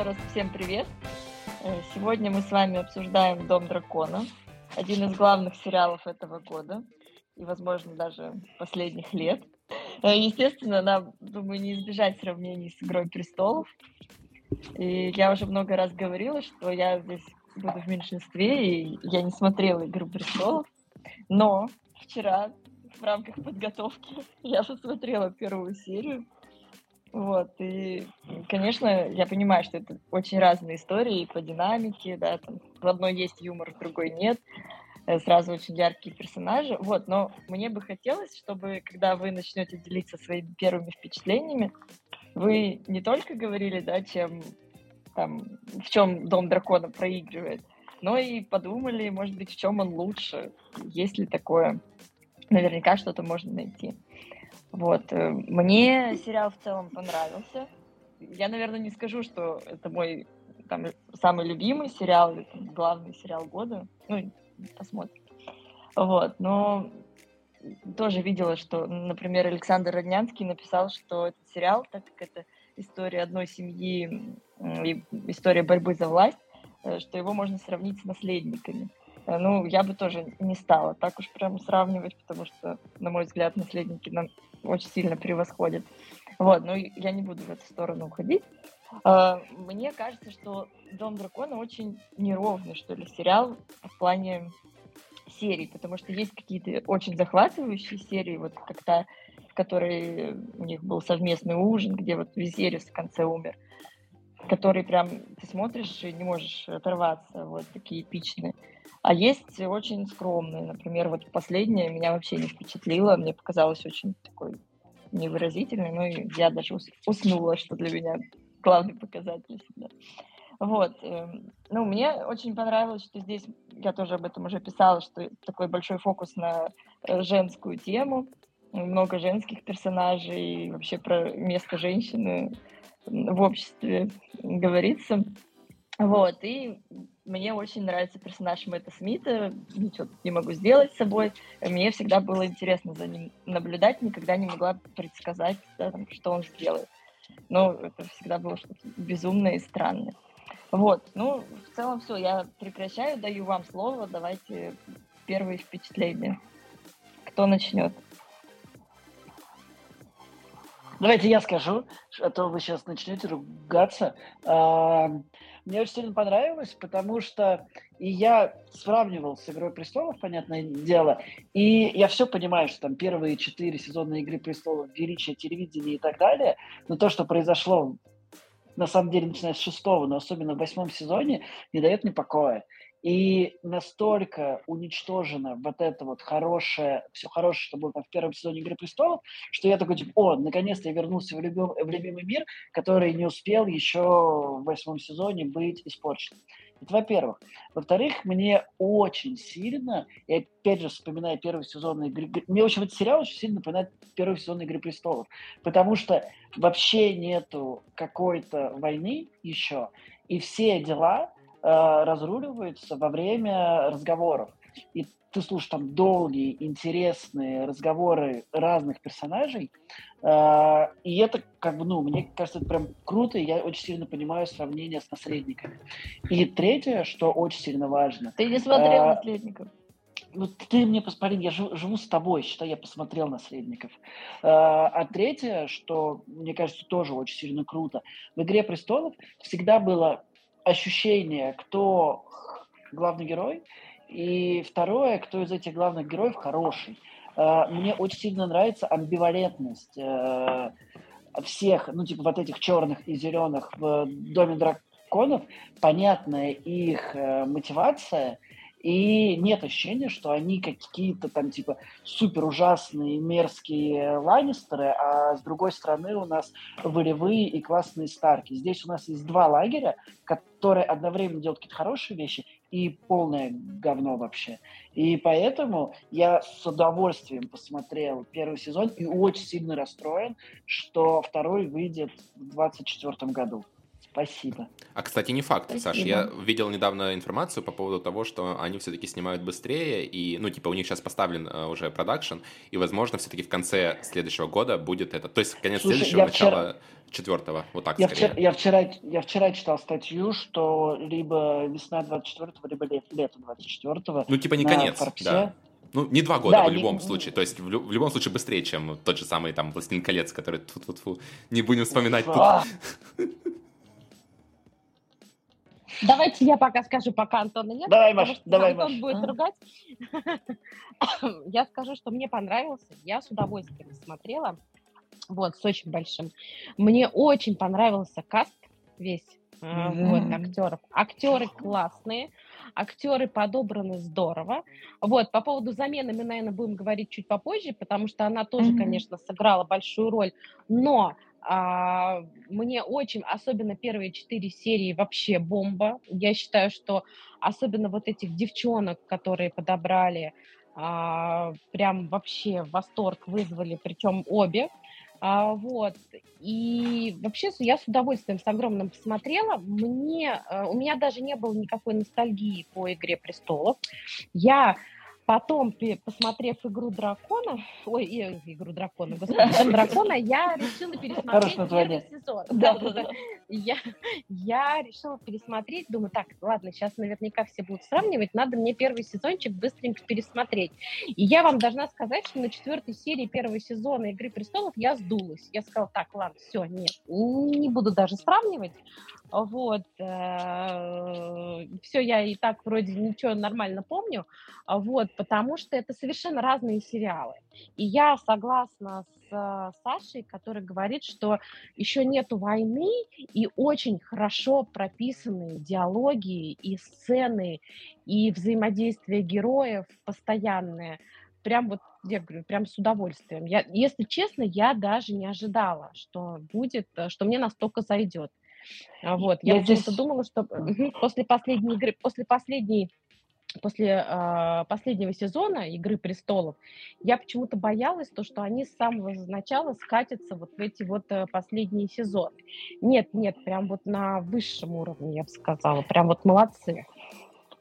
Еще раз всем привет. Э, сегодня мы с вами обсуждаем «Дом дракона», один из главных сериалов этого года и, возможно, даже последних лет. Э, естественно, нам, думаю, не избежать сравнений с «Игрой престолов». И я уже много раз говорила, что я здесь буду в меньшинстве, и я не смотрела «Игру престолов». Но вчера в рамках подготовки я посмотрела первую серию, вот, и, конечно, я понимаю, что это очень разные истории по динамике, да, там в одной есть юмор, в другой нет, э, сразу очень яркие персонажи, вот, но мне бы хотелось, чтобы, когда вы начнете делиться своими первыми впечатлениями, вы не только говорили, да, чем, там, в чем Дом Дракона проигрывает, но и подумали, может быть, в чем он лучше, есть ли такое, наверняка что-то можно найти. Вот. Э, мне сериал в целом понравился. Я, наверное, не скажу, что это мой там, самый любимый сериал или там, главный сериал года. Ну, посмотрим. Вот. Но тоже видела, что, например, Александр Роднянский написал, что этот сериал, так как это история одной семьи и история борьбы за власть, э, что его можно сравнить с наследниками. Ну, я бы тоже не стала так уж прям сравнивать, потому что, на мой взгляд, наследники нам очень сильно превосходят. Вот, но я не буду в эту сторону уходить. А, мне кажется, что «Дом дракона» очень неровный, что ли, сериал в плане серий, потому что есть какие-то очень захватывающие серии, вот как та, в которой у них был совместный ужин, где вот Визерис в конце умер, который прям ты смотришь и не можешь оторваться, вот такие эпичные. А есть очень скромные. Например, вот последняя меня вообще не впечатлила. Мне показалось очень такой невыразительной. Ну и я даже уснула, что для меня главный показатель всегда. Вот. Эм, ну, мне очень понравилось, что здесь, я тоже об этом уже писала, что такой большой фокус на э, женскую тему, много женских персонажей, вообще про место женщины в обществе говорится. Вот, и мне очень нравится персонаж Мэтта Смита, ничего не могу сделать с собой. Мне всегда было интересно за ним наблюдать, никогда не могла предсказать, да, там, что он сделает. Но это всегда было что-то безумное и странное. Вот, ну, в целом все, я прекращаю, даю вам слово, давайте первые впечатления. Кто начнет? Давайте я скажу, а то вы сейчас начнете ругаться. Мне очень сильно понравилось, потому что и я сравнивал с «Игрой престолов», понятное дело, и я все понимаю, что там первые четыре сезона «Игры престолов», величие телевидения и так далее, но то, что произошло на самом деле, начиная с шестого, но особенно в восьмом сезоне, не дает мне покоя. И настолько уничтожено вот это вот хорошее, все хорошее, что было там в первом сезоне «Игры престолов», что я такой, типа, о, наконец-то я вернулся в, любим, в любимый мир, который не успел еще в восьмом сезоне быть испорчен. Это во-первых. Во-вторых, мне очень сильно, и опять же вспоминая первый сезон игры, мне очень этот сериал очень сильно напоминает первый сезон Игры престолов, потому что вообще нету какой-то войны еще, и все дела Э, разруливаются во время разговоров. И ты слушаешь там долгие, интересные разговоры разных персонажей, э, и это как бы, ну, мне кажется, это прям круто, и я очень сильно понимаю сравнение с наследниками. И третье, что очень сильно важно. Ты не смотрел э, наследников? Ну, ты мне посмотри, я живу, живу с тобой, считай, я посмотрел «Наследников». А третье, что, мне кажется, тоже очень сильно круто, в «Игре престолов» всегда было ощущение, кто главный герой, и второе, кто из этих главных героев хороший. Э, мне очень сильно нравится амбивалентность э, всех, ну, типа, вот этих черных и зеленых в Доме драконов, понятная их э, мотивация – и нет ощущения, что они какие-то там типа супер ужасные, мерзкие Ланнистеры, а с другой стороны у нас волевые и классные Старки. Здесь у нас есть два лагеря, которые одновременно делают какие-то хорошие вещи и полное говно вообще. И поэтому я с удовольствием посмотрел первый сезон и очень сильно расстроен, что второй выйдет в 2024 году. Спасибо. А, кстати, не факт, Спасибо. Саш. Я видел недавно информацию по поводу того, что они все-таки снимают быстрее, и, ну, типа, у них сейчас поставлен э, уже продакшн, и, возможно, все-таки в конце следующего года будет это. То есть, конец Слушай, следующего, начало вчера- четвертого. Вот так Я скорее. вчера, я, вчера, я вчера читал статью, что либо весна 24-го, либо лет, лето 24-го. Ну, типа, не конец, Форбсе. да. Ну, не два года Да, в не- любом случае. То есть, в, лю- в любом случае быстрее, чем тот же самый там «Властелин колец», который тьфу-тьфу-тьфу, не будем вспоминать тут. А, Давайте я пока скажу, пока Антона нет. Давай, Маш, что давай, Антон Маш. будет Ага. ругать. Я скажу, что мне понравился. Я с удовольствием смотрела. Вот, с очень большим. Мне очень понравился каст весь. а, Вот, актеров. Актеры классные, актеры подобраны здорово. Вот, по поводу замены мы, наверное, будем говорить чуть попозже, потому что она тоже, Мгм. конечно, сыграла большую роль. Но а, мне очень, особенно первые четыре серии, вообще бомба. Я считаю, что особенно вот этих девчонок, которые подобрали, а, прям вообще восторг вызвали, причем обе. А, вот. И вообще я с удовольствием, с огромным посмотрела. Мне, э, у меня даже не было никакой ностальгии по «Игре престолов». Я потом, посмотрев «Игру дракона», ой, э, «Игру дракона», господи, «Дом дракона», я решила пересмотреть первый сезон. Да, да, да. Я, я решила пересмотреть, думаю, так, ладно, сейчас наверняка все будут сравнивать, надо мне первый сезончик быстренько пересмотреть. И я вам должна сказать, что на четвертой серии первого сезона «Игры престолов» я сдулась. Я сказала, так, ладно, все, нет, не буду даже сравнивать. Вот, все, я и так вроде ничего нормально помню, а вот, потому что это совершенно разные сериалы. И я согласна с э, Сашей, который говорит, что еще нету войны, и очень хорошо прописаны диалоги и сцены, и взаимодействие героев постоянное. Прям вот, я говорю, прям с удовольствием. Я, если честно, я даже не ожидала, что будет, э, что мне настолько зайдет. А Вот, я, Я здесь- думала, что после последней игры, после последней после а, последнего сезона Игры престолов я почему-то боялась то, что они с самого начала скатятся вот в эти вот э, последние сезоны. Нет, нет, прям вот на высшем уровне, я бы сказала. Прям вот молодцы.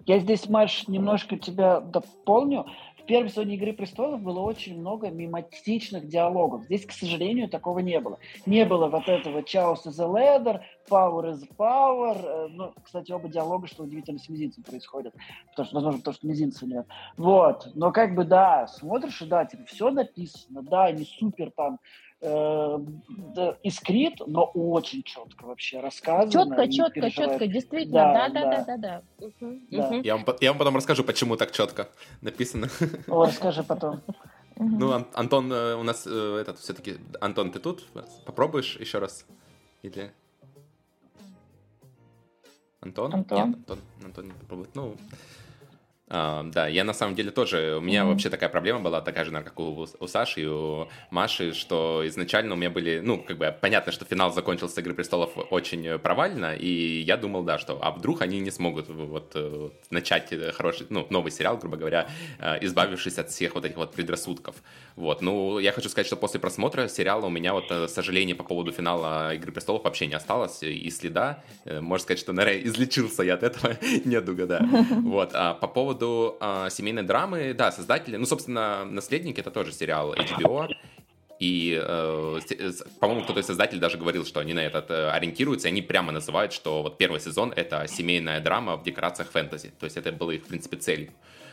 Я здесь, Маш, немножко тебя дополню. Первом сезоне «Игры престолов» было очень много мематичных диалогов. Здесь, к сожалению, такого не было. Не было вот этого «Chaos is a ladder», «Power is power». Э, Ну, кстати, оба диалога, что удивительно, с мизинцем происходят. Потому что, возможно, потому что мизинца нет. Вот. Но как бы, да, смотришь, и да, типа, все написано, да, не супер там э, да, искрит, но очень четко вообще рассказано. Четко, четко, переживает. четко, действительно. Да, Да, да, да. да, да, да. Мгм, Да. Я вам, я вам потом расскажу, почему так четко написано. О, расскажи потом. Ну, Ан- Антон, э, у нас э, этот все-таки... Антон, ты тут? Попробуешь еще раз? Или... Антон? Антон? Нет, Антон, Антон не попробует. Ну, а, да, я на самом деле тоже, у меня Мгм. вообще такая проблема была, такая же, наверное, как у, у Саши и у Маши, что изначально у меня были, ну, как бы понятно, что финал закончился «Игры престолов» очень провально, и я думал, да, что, а вдруг они не смогут вот э, вот начать э, хороший, ну, новый сериал, грубо говоря, э, избавившись от всех вот этих вот предрассудков. Вот, ну, я хочу сказать, что после просмотра сериала у меня вот сожаления по поводу финала «Игры престолов» вообще не осталось, и следа. Можно сказать, что, наверное, излечился я от этого недуга, да. Вот, а по поводу а, семейной драмы, да, создатели, ну, собственно, «Наследники» — это тоже сериал HBO, и, э, по-моему, кто-то из создателей даже говорил, что они на этот э, ориентируются, и они прямо называют, что вот первый сезон — это семейная драма в декорациях фэнтези. То есть это было их, в принципе, целью.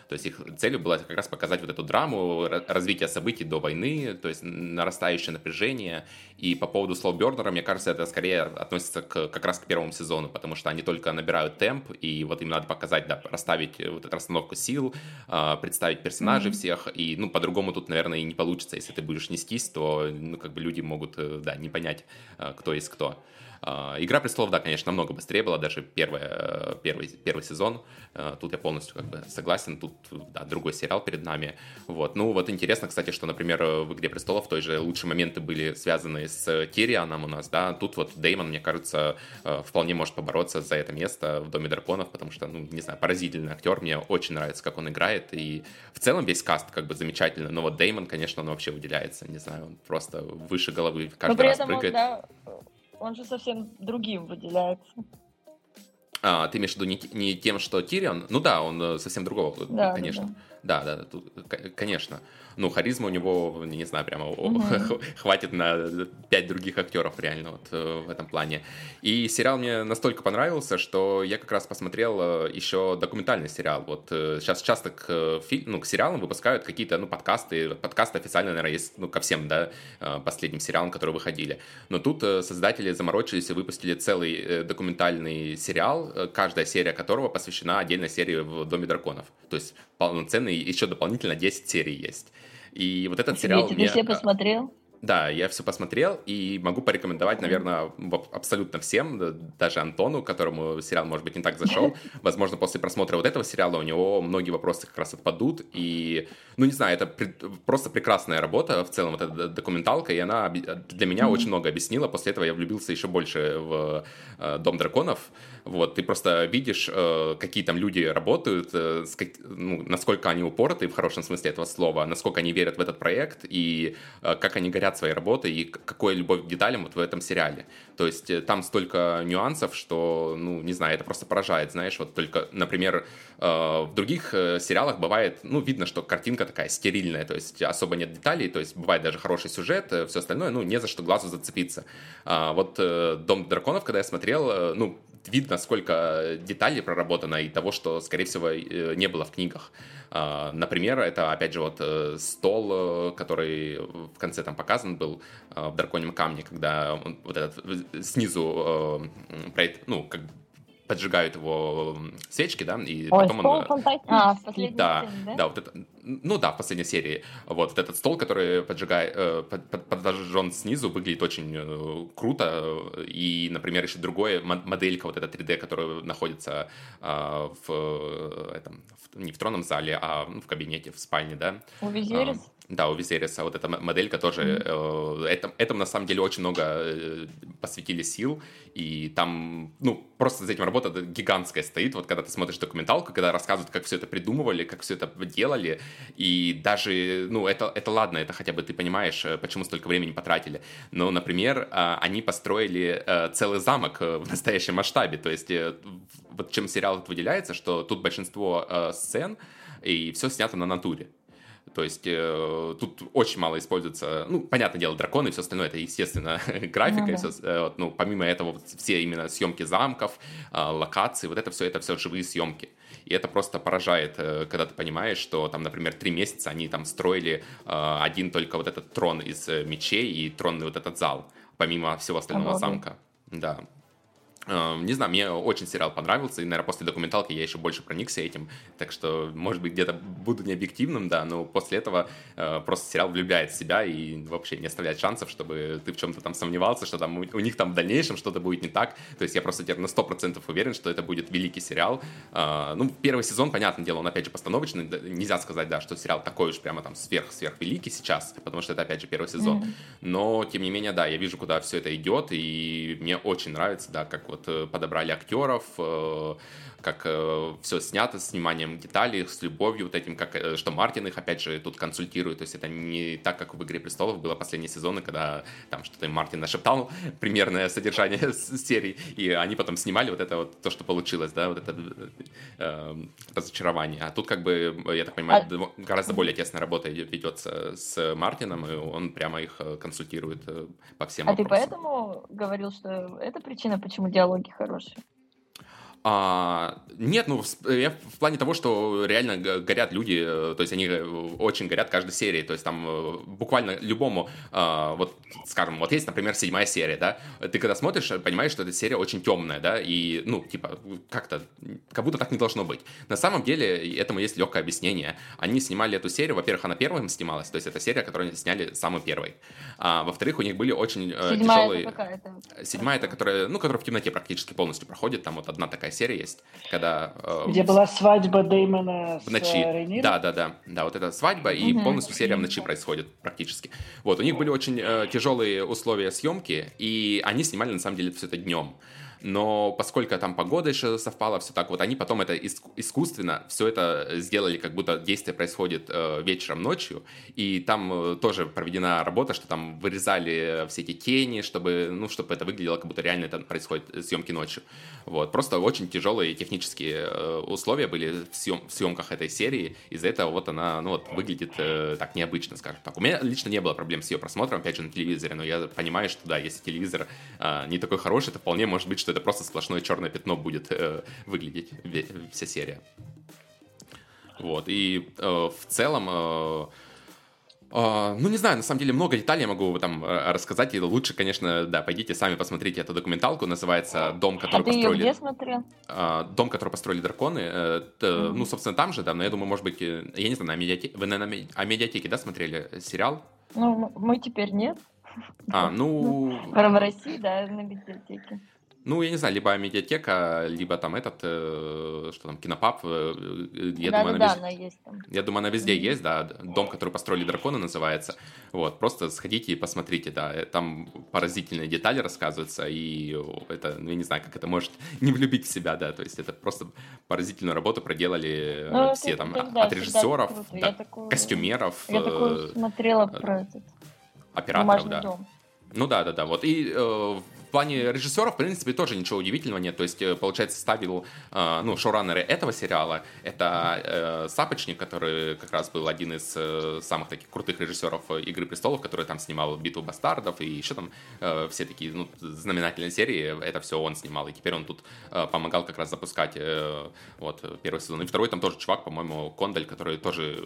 То есть их целью было как раз показать вот эту драму, ра- развитие событий до войны, то есть нарастающее напряжение. И по поводу Слоубернера, мне кажется, это скорее относится к, как раз к первому сезону, потому что они только набирают темп, и вот им надо показать, да, расставить э, вот эту расстановку сил, а, представить персонажей Мгм. всех, и, ну, по-другому тут, наверное, и не получится. Если ты будешь нестись, то, ну, как бы люди могут, э, да, не понять, э, кто есть кто. А, Игра престолов, да, конечно, намного быстрее была, даже первая, э, первый, первый сезон. Э, Тут я полностью как бы согласен, тут да, другой сериал перед нами. Вот. Ну, вот интересно, кстати, что, например, э, в Игре престолов той же лучшие моменты были связаны с Тирианом у нас, да. Тут вот Деймон, мне кажется, вполне может побороться за это место в Доме драконов, потому что, ну, не знаю, поразительный актер, мне очень нравится, как он играет, и в целом весь каст как бы замечательный, но вот Деймон, конечно, он вообще выделяется, не знаю, он просто выше головы каждый при раз этом он, прыгает. да, он же совсем другим выделяется. А, ты имеешь в виду не, не тем, что Тирион? Ну да, он э, совсем другого, да, конечно. Да, да, да, тут, конечно ну, харизма у него, не знаю, прямо mm-hmm. хватит на пять других актеров реально вот э, в этом плане. И сериал мне настолько понравился, что я как раз посмотрел э, еще документальный сериал. Вот сейчас э, часто к, ну, к сериалам выпускают какие-то, ну, подкасты. Подкасты официально, наверное, есть, ну, ко всем, да, последним сериалам, которые выходили. Но тут создатели заморочились и выпустили целый документальный сериал, каждая серия которого посвящена отдельной серии в Доме драконов. То есть полноценный, еще дополнительно 10 серий есть. И вот этот сериал... Ты мне... все посмотрел? Да, я все посмотрел и могу порекомендовать, наверное, абсолютно всем, даже Антону, которому сериал, может быть, не так зашел. Возможно, после просмотра вот этого сериала у него многие вопросы как раз отпадут. И, ну, не знаю, это просто прекрасная работа в целом, вот эта документалка, и она для меня очень много объяснила. После этого я влюбился еще больше в э, «Дом драконов». Вот, ты просто видишь, э, какие там люди работают, э, ну, насколько они упорты в хорошем смысле этого слова, насколько они верят в этот проект, и как они горят своей работой, и какой любовь к деталям вот в этом сериале. То есть там столько нюансов, что, ну, не знаю, это просто поражает, знаешь, вот только, например, в других сериалах бывает, ну, видно, что картинка такая стерильная, то есть особо нет деталей, то есть бывает даже хороший сюжет, все остальное, ну, не за что глазу зацепиться. А вот «Дом драконов», когда я смотрел, ну, видно, сколько деталей проработано и того, что, скорее всего, э, не было в книгах. А, например, это, опять же, вот э, стол, э, который в конце там показан был в драконьем камне, когда он вот этот снизу, ну, как поджигают его свечки, да, и Ой, потом он... А, в последней да, серии, да? Да, вот это, ну да, в последней серии. Вот, вот этот стол, который поджигает, э, под, под, подожжен снизу, выглядит очень э, круто. И, например, еще другое, моделька вот эта 3D, которая находится э, в, этом, в, не в тронном зале, а ну, в кабинете, в спальне, да. У Визерис? Да, у Визериса вот эта моделька тоже, mm-hmm. э, этом, этому на самом деле очень много э, посвятили сил, и там, ну, просто за этим работа гигантская стоит, вот когда ты смотришь документалку, когда рассказывают, как все это придумывали, как все это делали, и даже, ну, это, это ладно, это хотя бы ты понимаешь, э, почему столько времени потратили, но, например, э, они построили э, целый замок э, в настоящем масштабе, то есть э, вот чем сериал выделяется, что тут большинство э, сцен, и все снято на натуре. То есть э, тут очень мало используется, ну, понятное дело, драконы и все остальное, это, естественно, графика, ну, да. все, э, ну, помимо этого, вот, все именно съемки замков, э, локаций, вот это все, это все живые съемки. И это просто поражает, э, когда ты понимаешь, что там, например, три месяца они там строили э, один только вот этот трон из э, мечей и тронный вот этот зал, помимо всего остального замка. Да. Эм, не знаю, мне очень сериал понравился, и, наверное, после документалки я еще больше проникся этим, так что, может быть, где-то буду необъективным, да, но после этого э, просто сериал влюбляет в себя и вообще не оставляет шансов, чтобы ты в чем-то там сомневался, что там у, у них там в дальнейшем что-то будет не так, то есть я просто теперь на 100% уверен, что это будет великий сериал. Э, ну, первый сезон, понятное дело, он, опять же, постановочный, нельзя сказать, да, что сериал такой уж прямо там сверх-сверх великий сейчас, потому что это, опять же, первый сезон, mm-hmm. но, тем не менее, да, я вижу, куда все это идет, и мне очень нравится, да, как вот вот э, подобрали актеров, э, как э, все снято с вниманием деталей, с любовью, вот этим, как, что Мартин их, опять же, тут консультирует, то есть это не так, как в «Игре престолов» было последние сезоны, когда там что-то Мартин нашептал примерное содержание серии, и они потом снимали вот это вот, то, что получилось, да, вот это э, разочарование. А тут как бы, я так понимаю, а... гораздо более тесная работа ведется с Мартином, и он прямо их консультирует по всем а вопросам. ты поэтому говорил, что это причина, почему диалог диалоги хорошие. А, нет, ну, я в плане того, что реально горят люди, э, то есть они э, очень горят каждой серии, то есть там э, буквально любому, а, вот, скажем, вот есть, например, седьмая серия, да, ты когда смотришь, понимаешь, что эта серия очень темная, да, и, ну, типа, как-то, как будто так не должно быть. На самом деле, этому есть легкое объяснение. Они снимали эту серию, во-первых, она первым снималась, то есть это серия, которую они сняли самой первой. А, во-вторых, у них были очень седьмая тяжелые... Это какая-то? Седьмая это, которая, ну, которая в темноте практически полностью проходит, там вот одна такая серия есть, когда... Э, Где была свадьба Дэймона в ночи. Рейниром? Да, да, да. Да, вот эта свадьба, и угу. полностью серия в ночи происходит практически. Вот, у них были очень э, тяжелые условия съемки, и они снимали, на самом деле, все это днем. Но поскольку там погода еще совпала, все так вот, они потом это искусственно все это сделали, как будто действие происходит э, вечером, ночью, и там э, тоже проведена работа, что там вырезали все эти тени, чтобы, ну, чтобы это выглядело, как будто реально это происходит съемки ночью. Вот, просто очень тяжелые технические э, условия были в, съем, в съемках этой серии, из-за этого вот она, ну, вот, выглядит э, так необычно, скажем так. У меня лично не было проблем с ее просмотром, опять же, на телевизоре, но я понимаю, что, да, если телевизор э, не такой хороший, то вполне может быть, что это просто сплошное черное пятно будет э, выглядеть вся серия. Вот, и э, в целом... Э, Uh, ну, не знаю, на самом деле много деталей я могу там э, рассказать, и лучше, конечно, да, пойдите сами посмотрите эту документалку, называется «Дом, который а построили...» где смотрел? Uh, «Дом, который построили драконы», mm-hmm. ну, собственно, там же, да, но я думаю, может быть, я не знаю, на медиатеке, вы на, на, на медиатеке, да, смотрели сериал? Ну, мы теперь нет. А, ну... В России, да, на медиатеке. Ну, я не знаю, либо медиатека, либо там этот, э, что там, кинопаб. Э, э я да, думаю, да, она, везде, она есть там. Я думаю, она везде есть, да. Дом, который построили драконы, называется. Вот, просто сходите и посмотрите, да. Э, там поразительные детали рассказываются, и это, ну, я не знаю, как это может не влюбить в себя, да. То есть это просто поразительную работу проделали ну, все там, всегда, от режиссеров, до такую, костюмеров. Я такую смотрела про этот операторов, да. Дом. Ну да, да, да. Вот и э, плане режиссера, в принципе, тоже ничего удивительного нет. То есть, э, получается, ставил, э, ну, шоураннеры этого сериала. Это э, Сапочник, который как раз был один из самых таких крутых режиссеров «Игры престолов», который там снимал «Битву бастардов» и еще там все такие, ну, знаменательные серии. Это все он снимал. И теперь он тут помогал как раз запускать вот первый сезон. И второй там тоже чувак, по-моему, Кондаль, который тоже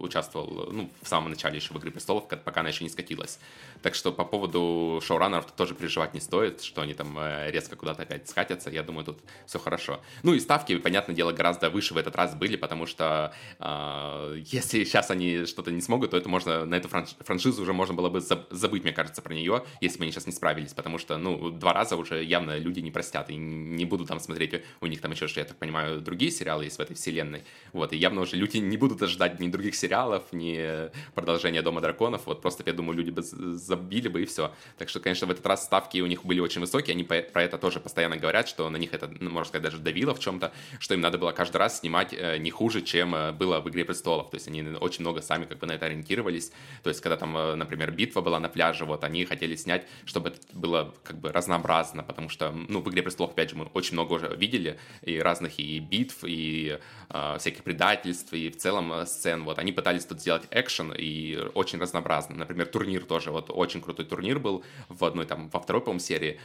участвовал, ну, в самом начале еще в «Игры престолов», пока она еще не скатилась. Так что по поводу шоураннеров тоже переживать не стоит стоит, что они там э, резко куда-то опять скатятся. Я думаю, тут все хорошо. Ну и ставки, понятное дело, гораздо выше в этот раз были, потому что э, если сейчас они что-то не смогут, то это можно на эту франш- франшизу уже можно было бы забыть, мне кажется, про нее, если бы они сейчас не справились, потому что, ну, два раза уже явно люди не простят и не будут там смотреть, у них там еще, что я так понимаю, другие сериалы есть в этой вселенной, вот, и явно уже люди не будут ожидать ни других сериалов, ни продолжения Дома Драконов, вот, просто, я думаю, люди бы забили бы и все. Так что, конечно, в этот раз ставки у них были очень высокие, они про это тоже постоянно говорят, что на них это, ну, можно сказать, даже давило в чем-то, что им надо было каждый раз снимать э, не хуже, чем э, было в «Игре престолов», то есть они очень много сами как бы на это ориентировались, то есть когда там, э, например, битва была на пляже, вот, они хотели снять, чтобы это было как бы разнообразно, потому что, ну, в «Игре престолов», опять же, мы очень много уже видели, и разных и битв, и э, всяких предательств, и в целом сцен, вот, они пытались тут сделать экшен, и очень разнообразно, например, турнир тоже, вот, очень крутой турнир был в одной там, во второй, по-моему, серии, серии.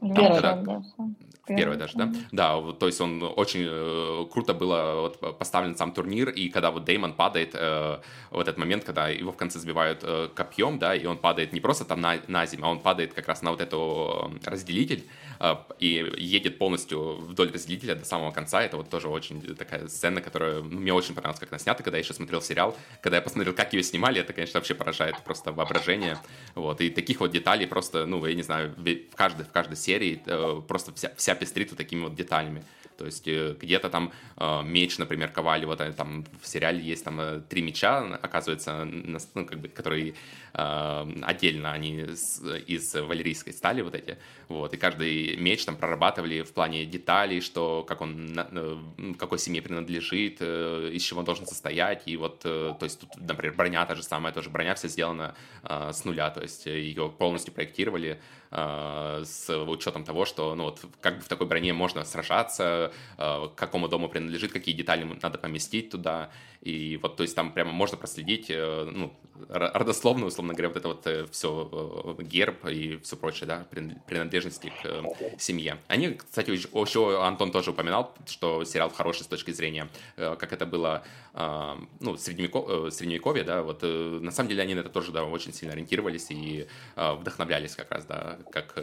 Первый, когда... да. Первый даже, да? Да, вот, то есть он очень э, круто было вот, поставлен сам турнир, и когда вот Деймон падает э, в этот момент, когда его в конце сбивают э, копьем, да, и он падает не просто там на, на землю, а он падает как раз на вот эту э, разделитель, э, и едет полностью вдоль разделителя до самого конца. Это вот тоже очень такая сцена, которая ну, мне очень понравилась, как она снята, когда я еще смотрел сериал. Когда я посмотрел, как ее снимали, это, конечно, вообще поражает просто воображение. Вот, и таких вот деталей просто, ну, я не знаю, в каждой, в каждой серии э, просто вся, вся пестрит вот такими вот деталями. То есть э, где-то там э, меч, например, ковали, вот там в сериале есть там три меча, оказывается, ну, как бы, которые отдельно они из валерийской стали вот эти, вот, и каждый меч там прорабатывали в плане деталей, что, как он, какой семье принадлежит, из чего он должен состоять, и вот, то есть тут, например, броня та же самая, тоже броня вся сделана с нуля, то есть ее полностью проектировали, с учетом того, что, ну, вот, как бы в такой броне можно сражаться, к какому дому принадлежит, какие детали надо поместить туда, и вот, то есть там прямо можно проследить, э, ну, родословно, условно говоря, вот это вот э, все, э, герб и все прочее, да, принадлежности к семье. Они, кстати, еще Антон тоже упоминал, что сериал хороший с точки зрения, как это было, ну, средневеков, средневековье, да, вот на самом деле они на это тоже, да, очень сильно ориентировались и вдохновлялись как раз, да, как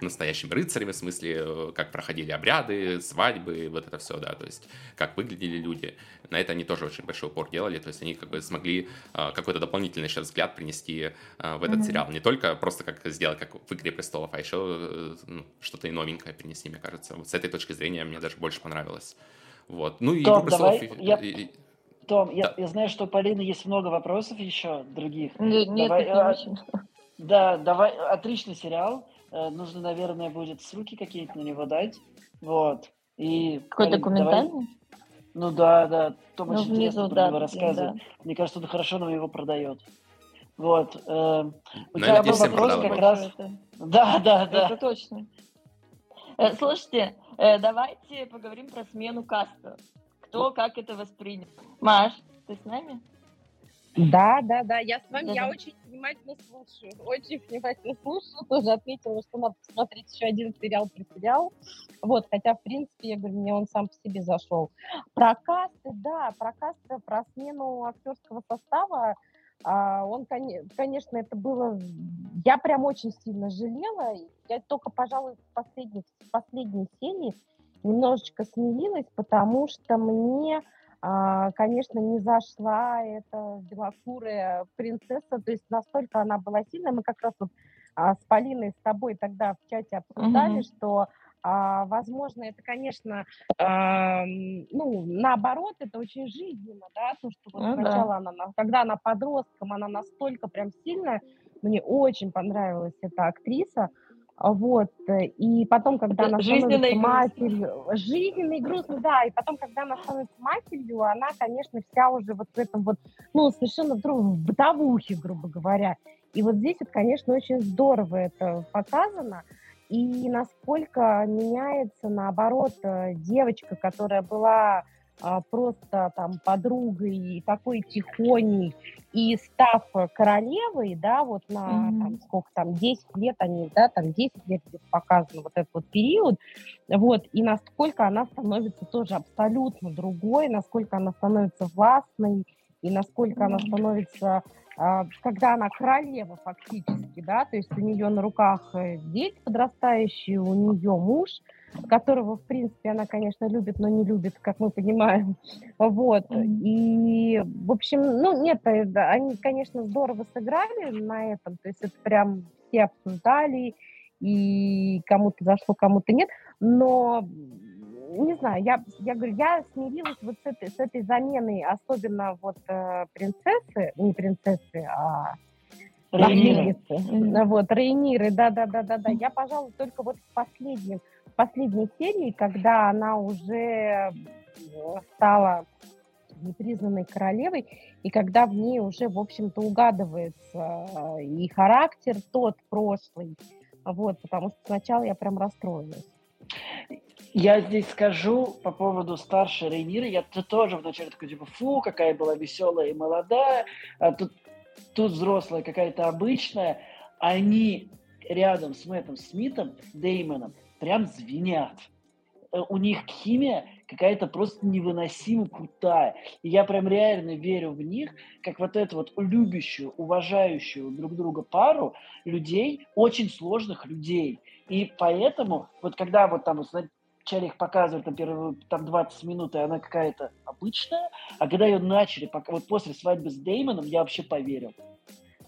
настоящими рыцарями, в смысле, как проходили обряды, свадьбы, вот это все, да, то есть как выглядели люди. На это они тоже очень большой упор делали, то есть они как бы смогли э, какой-то дополнительный сейчас взгляд принести э, в этот mm-hmm. сериал. Не только просто как сделать, как в «Игре престолов», а еще э, ну, что-то и новенькое принесли, мне кажется. Вот с этой точки зрения мне даже больше понравилось. Вот. Ну и Том, «Игру престолов»... Давай, и, я... и, том, да. я, я знаю, что у Полины есть много вопросов еще других. Нет, давай, нет, не очень. Да, давай, отличный сериал. Э, нужно, наверное, будет ссылки какие-то на него дать. Вот. И, Какой Полин, документальный? давай- Ну да, да. Том Ну, очень внизу, интересно про да, него да. рассказывает. Мне кажется, он хорошо нам его продает. Вот. э, у Ну, тебя был вопрос как раз... Это, Да, да, да. это точно. Э, Слушайте, э, давайте поговорим про смену каста. Кто как это воспринял? Маш, ты с нами? Да, да, да, я с вами, я Да-да. очень внимательно слушаю, очень внимательно слушаю, тоже отметила, что надо посмотреть еще один сериал про сериал, вот, хотя, в принципе, я говорю, мне он сам по себе зашел. Про касты, да, про касты, про смену актерского состава, а, он, коне- конечно, это было, я прям очень сильно жалела, я только, пожалуй, в последней, в последней серии немножечко смирилась, потому что мне конечно, не зашла эта белокурая принцесса, то есть настолько она была сильная. Мы как раз вот а, с Полиной, с тобой тогда в чате обсуждали, Мгм. что, а, возможно, это, конечно, а, ну, наоборот, это очень жизненно, да, то, что вот Ну да. сначала она, на- когда она подростком, она настолько прям сильная, мне очень понравилась эта актриса, а, вот, э, и потом, когда она становится матерью, жизненно и грустно, да, и потом, когда она становится матерью, она, конечно, вся уже вот в этом вот, ну, совершенно в другом, в бытовухе, грубо говоря. И вот здесь вот, конечно, очень здорово это показано, и насколько меняется, наоборот, э, девочка, которая была просто там подругой и такой тихоней, и став королевой, да, вот на Мгм. там, сколько там, 10 лет они, да, там 10 лет где-то показано вот этот вот период, вот, и насколько она становится тоже абсолютно другой, насколько она становится властной, и насколько она Мгм. становится, а, когда она королева фактически, да, то есть у нее на руках э, дети подрастающие, у нее муж, которого, в принципе, она, конечно, любит, но не любит, как мы понимаем. Вот. И, в общем, ну, нет, э, они, конечно, здорово сыграли на этом, то есть это прям все обсуждали, и кому-то зашло, кому-то нет, но не знаю, я, я говорю, я смирилась вот с этой, с этой заменой, особенно вот э, принцессы, не принцессы, а Рейниры. наследницы, Мгм. вот, Рейниры, да-да-да-да-да. Я, пожалуй, только вот в последнем, в последней серии, когда она уже стала непризнанной королевой, и когда в ней уже, в общем-то, угадывается э, и характер тот прошлый, вот, потому что сначала я прям расстроилась. Я здесь скажу по поводу старшей Рейниры. Я тоже вначале такой, типа, фу, какая была веселая и молодая. А тут, тут взрослая какая-то обычная. Они рядом с Мэттом Смитом, Деймоном, прям звенят. Э, У них химия какая-то просто невыносимо крутая. И я прям реально верю в них, как вот эту вот любящую, уважающую друг друга пару людей, очень сложных людей. И поэтому, вот когда вот там, вначале их показывают на первые там 20 минут, и она какая-то обычная, а когда ее начали, пока, вот после свадьбы с Деймоном, я вообще поверил.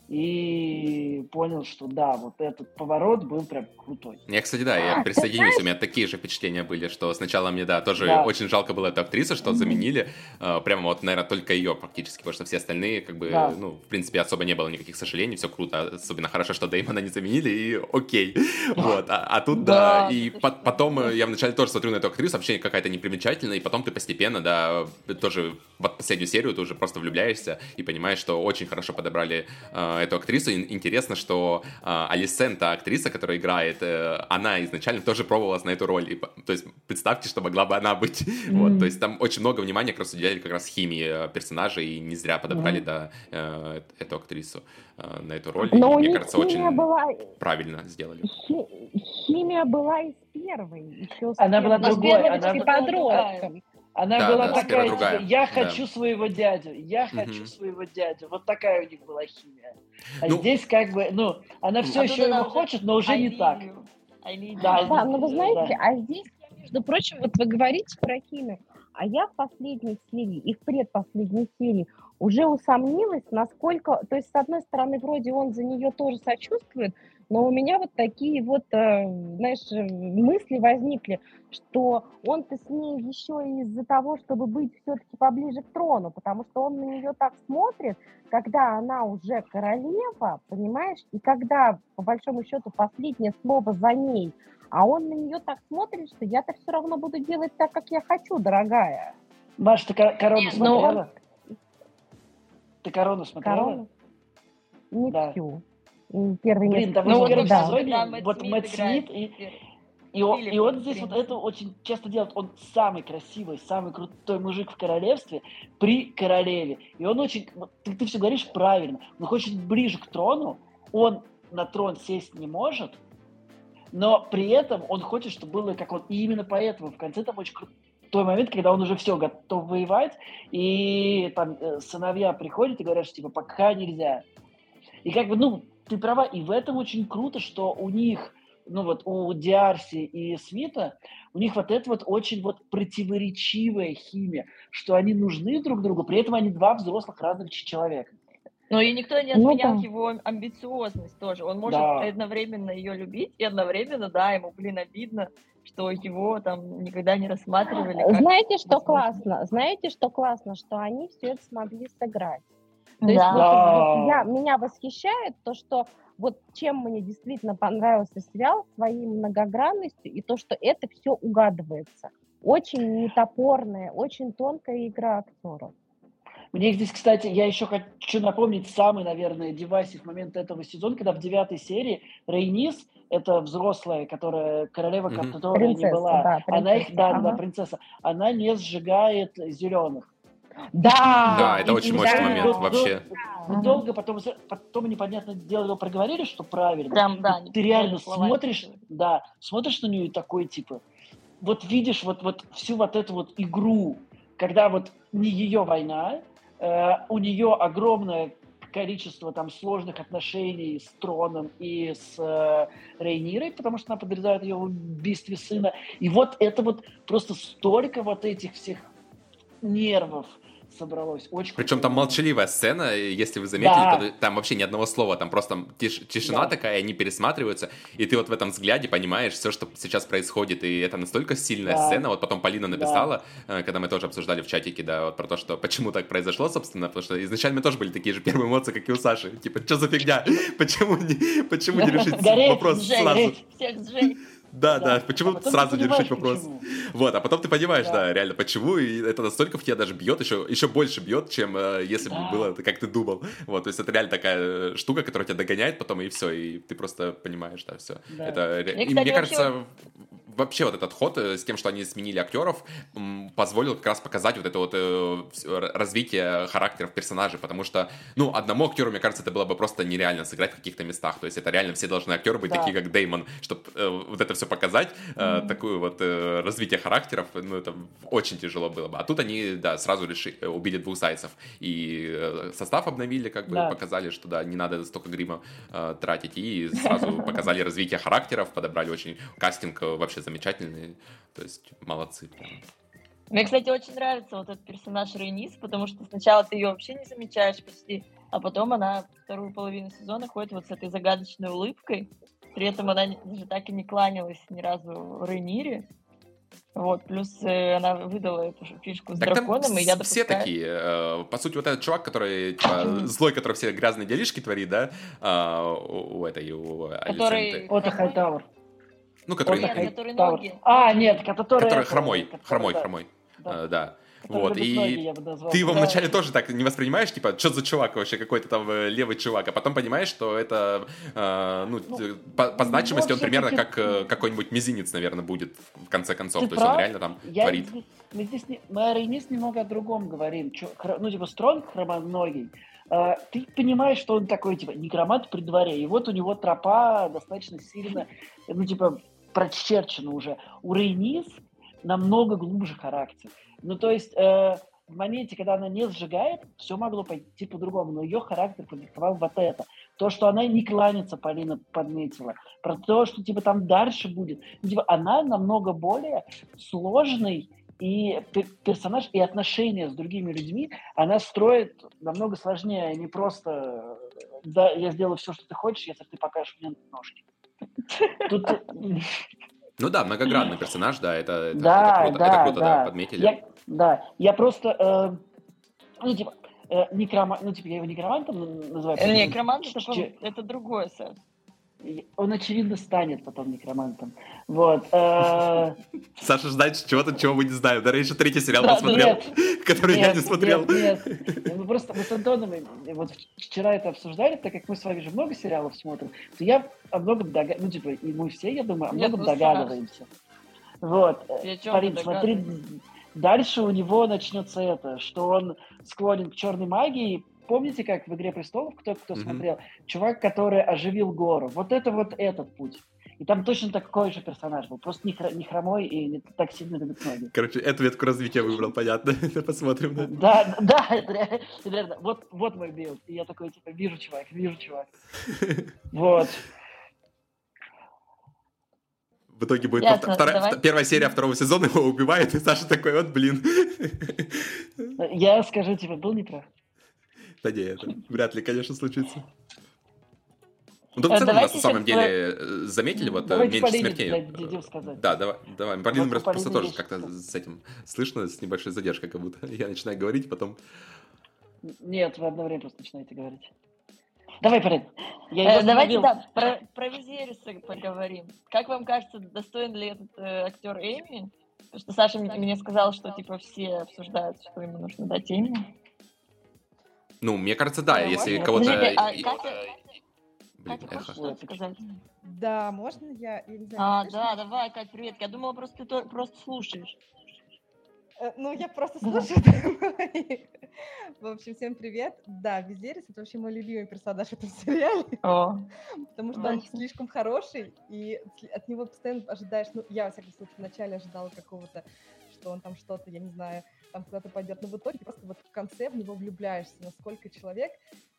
И понял, что да, вот этот поворот был прям крутой. Я, кстати, да, А, я ты присоединюсь, у меня такие же впечатления были, что сначала мне, да, тоже Да. очень жалко было эту актрису, что заменили, э, прямо вот, наверное, только ее практически, потому что все остальные, как бы, Да. ну, в принципе, особо не было никаких сожалений, все круто, особенно хорошо, что Дэймона не заменили, и окей, вот, а, а тут, да, Да, и по- потом э, я вначале тоже смотрю на эту актрису, вообще какая-то непримечательная, и потом ты постепенно, да, тоже в последнюю серию ты уже просто влюбляешься и понимаешь, что очень хорошо подобрали э, эту актрису, интересно, что э, Алисен, та актриса, которая играет, э, она изначально тоже пробовалась на эту роль. И, то есть представьте, что могла бы она быть. Вот, Мгм. то есть там очень много внимания как раз уделяли как раз химии э, персонажей, и не зря подобрали, Мгм. да, э, эту актрису э, на эту роль. Но и, мне кажется, химия очень была, правильно сделали. хи- химия была из первой. Еще с Она была первой, с другой, она была подростком. Она Да, была да, такая, типа, я Да. хочу своего дядю, я Мгм. хочу своего дядю. Вот такая у них была химия. А Ну, здесь как бы, ну, она все А еще его уже хочет, но уже не так. Да, Да, но вы да. знаете, а здесь, между прочим, вот вы говорите про химию, а я в последней серии и в предпоследней серии уже усомнилась, насколько... То есть, с одной стороны, вроде он за нее тоже сочувствует, но у меня вот такие вот, э, знаешь, мысли возникли, что он-то с ней еще из-за того, чтобы быть все-таки поближе к трону, потому что он на нее так смотрит, когда она уже королева, понимаешь, и когда, по большому счету, последнее слово за ней, а он на нее так смотрит, что я-то все равно буду делать так, как я хочу, дорогая. Маш, ты корону Нет, ну, смотрела? Ты корону смотрела? Корону? Не Да. всю. М, Первый Блин, несколько там Ну первом да. Мэтт вот Смит Мэтт Смит и, и он, и он здесь вот это очень часто делает. Он самый красивый, самый крутой мужик в королевстве при королеве. И он очень, ты, ты все говоришь правильно, он хочет ближе к трону, он на трон сесть не может, но при этом он хочет, чтобы было как он. И именно поэтому в конце там очень крутой момент, когда он уже все готов воевать, и там э, сыновья приходят и говорят, что типа пока нельзя. И как бы, ну, ты права, и в этом очень круто, что у них, ну вот у Диарси и Смита, у них вот это вот очень вот противоречивая химия, что они нужны друг другу, при этом они два взрослых разных человека. Но и никто не Ну отменял да. его амбициозность тоже. Он может Да. одновременно ее любить и одновременно, да, ему, блин, обидно, что его там никогда не рассматривали. Знаете, что возможно. классно? Знаете, что классно? Что они все это смогли сыграть. То есть Да. вот, Да. вот я, меня восхищает то, что вот чем мне действительно понравился сериал своей многогранностью и то, что это все угадывается. Очень нетопорная, очень тонкая игра актеров. Мне здесь, кстати, я еще хочу напомнить самый, наверное, девайсив момент этого сезона, когда в девятой серии Рейнис, это взрослая, которая королева, Мгм. которая не Принцесса, была, да, она их, да, да, да, ага. принцесса, она не сжигает зеленых. Да, Да, это и- очень и мощный да, момент да, вообще. Мы долго потом, потом непонятное дело его проговорили, что правильно. Прям, да, И ты реально слова смотришь, да, смотришь на нее и такой, типа, вот видишь вот, вот всю вот эту вот игру, когда вот не ее война, э, у нее огромное количество там сложных отношений с Троном и с э, Рейнирой, потому что она подрезает ее в убийстве сына. И вот это вот просто столько вот этих всех нервов собралось. Очень Причем там молчаливая сцена, если вы заметили, Да. то там вообще ни одного слова, там просто тиш- тишина Да. такая, они пересматриваются, и ты вот в этом взгляде понимаешь все, что сейчас происходит, и это настолько сильная Да. сцена. Вот потом Полина написала, э, когда мы тоже обсуждали в чатике, да, вот про то, что почему так произошло, собственно, потому что изначально тоже были такие же первые эмоции, как и у Саши, типа, что за фигня, почему не, почему не решить вопрос сразу? всех сжечь. Да, да, почему А сразу не решить вопрос? почему. Вот, а потом ты понимаешь, да, Да. реально, почему, и это настолько в тебя даже бьет, еще, еще больше бьет, чем э, если бы Да. было, как ты думал. Вот, то есть это реально такая э, штука, которая тебя догоняет потом, и все, и ты просто понимаешь, да, все. Да. Это, Мне, и кстати, мне вообще кажется, вообще вот этот ход э, с тем, что они сменили актеров, позволил как раз показать вот это вот э, развитие характеров персонажей, потому что, ну, одному актеру, мне кажется, это было бы просто нереально сыграть в каких-то местах, то есть это реально все должны актеры быть Да. такие, как Деймон, чтобы вот это все показать, э, такую вот э, развитие характеров, ну, это очень тяжело было бы. А тут они, да, сразу решили, э, убили двух зайцев. И состав обновили, как бы Да. показали, что, да, не надо столько грима э, тратить. И сразу показали развитие характеров, подобрали очень кастинг вообще замечательный. То есть молодцы. прям. Мне, кстати, очень нравится вот этот персонаж Рейнис, потому что сначала ты ее вообще не замечаешь почти, а потом она вторую половину сезона ходит вот с этой загадочной улыбкой. При этом она даже так и не кланялась ни разу Рейнире. Вот, плюс э, она выдала эту же фишку с Так драконом, и я допускаю... все такие. э, По сути, вот этот чувак, который типа, злой, который все грязные делишки творит, да, а, у, у этой, у Который-. Ота Хайтауэр. Ну, который, Нет, который ноги. А, нет, который... который это, хромой, хромой, хромой. да, Э, Вот, и ты его вначале тоже так не воспринимаешь, типа, что за чувак вообще, какой-то там э, левый чувак, а потом понимаешь, что это, э, ну, Ну, э, по, значимости он примерно как какой-нибудь мизинец, наверное, будет в конце концов. То есть он реально там творит. мы здесь мы о Рейнис немного о другом говорим. Ну, типа, Стронг хромоногий. А, ты понимаешь, что он такой, типа, некромант при дворе. И вот у него тропа достаточно сильно, ну, типа, прочерчена уже. У Рейнис намного глубже характер. Ну, то есть, э, в моменте, когда она не сжигает, все могло пойти по-другому. Но ее характер продиктовал вот это. То, что она не кланится, Полина подметила. Про то, что, типа, там дальше будет. Ну, типа, она намного более сложный и персонаж, и отношения с другими людьми она строит намного сложнее, а не просто да, я сделаю все, что ты хочешь, если ты покажешь мне ножки. Тут... Ну да, многогранный персонаж, да, это, это, да, это круто, да, это круто да. да, подметили. Я, да, я просто, э, ну, типа, э, некрома... ну, типа, я его некромантом называю. Э, некромант это, это другое, Саш он, очевидно, станет потом некромантом. Вот. Э, Саша ждать чего-то, чего мы не знаем. Да, еще третий сериал посмотрел, который я не смотрел. Нет, нет. Мы просто мы с Антоном вот вчера это обсуждали, так как мы с вами же много сериалов смотрим, то я о многом догадываюсь, ну, типа, и мы все, я думаю, о многом ну, догадываемся. Вот. Парень, смотри, дальше у него начнется это, что он склонен к черной магии, Помните, как в «Игре престолов» кто кто mm-hmm. смотрел? Чувак, который оживил гору. Вот это вот этот путь. И там точно такой же персонаж был. Просто не, не хромой и не так сильно любит ноги. Короче, эту ветку развития выбрал, понятно. Посмотрим. Да, да, это реально. Вот, вот мой build. И я такой, типа, вижу, чувак, вижу, чувак. Вот. В итоге будет Ясно, вторая, первая серия второго сезона, его убивает, и Саша такой, вот блин. Я скажу, типа, был неправ. Да не, это вряд ли, конечно, случится. Ну, да, в целом, на самом деле, э, заметили, вот, э, меньше смертей. Да, давай, давай. Полину просто тоже как-то с этим слышно, с небольшой задержкой, как будто я начинаю говорить, потом... Нет, вы одно время просто начинаете говорить. Давай, Полин. Я э, давайте, да, про, про Визериса поговорим. Как вам кажется, достоин ли этот э, актер Эми? Потому что Саша мне сказал, что, типа, все обсуждают, что ему нужно дать Эми. Ну, мне кажется, да, ну, если кого-то... А Катя, Катя хочешь сказать? Да, можно я? я не знаю, а, да, давай, Катя, привет. Я думала, просто ты просто слушаешь. Э, ну, я просто слушаю. В общем, всем привет. Да, Визерис — это вообще мой любимый персонаж в этом сериале. Потому что он слишком хороший, и от него постоянно ожидаешь... Ну, я, во всяком случае, вначале ожидала какого-то, что он там что-то, я не знаю, там куда-то пойдет. Но в итоге просто вот в конце в него влюбляешься, насколько человек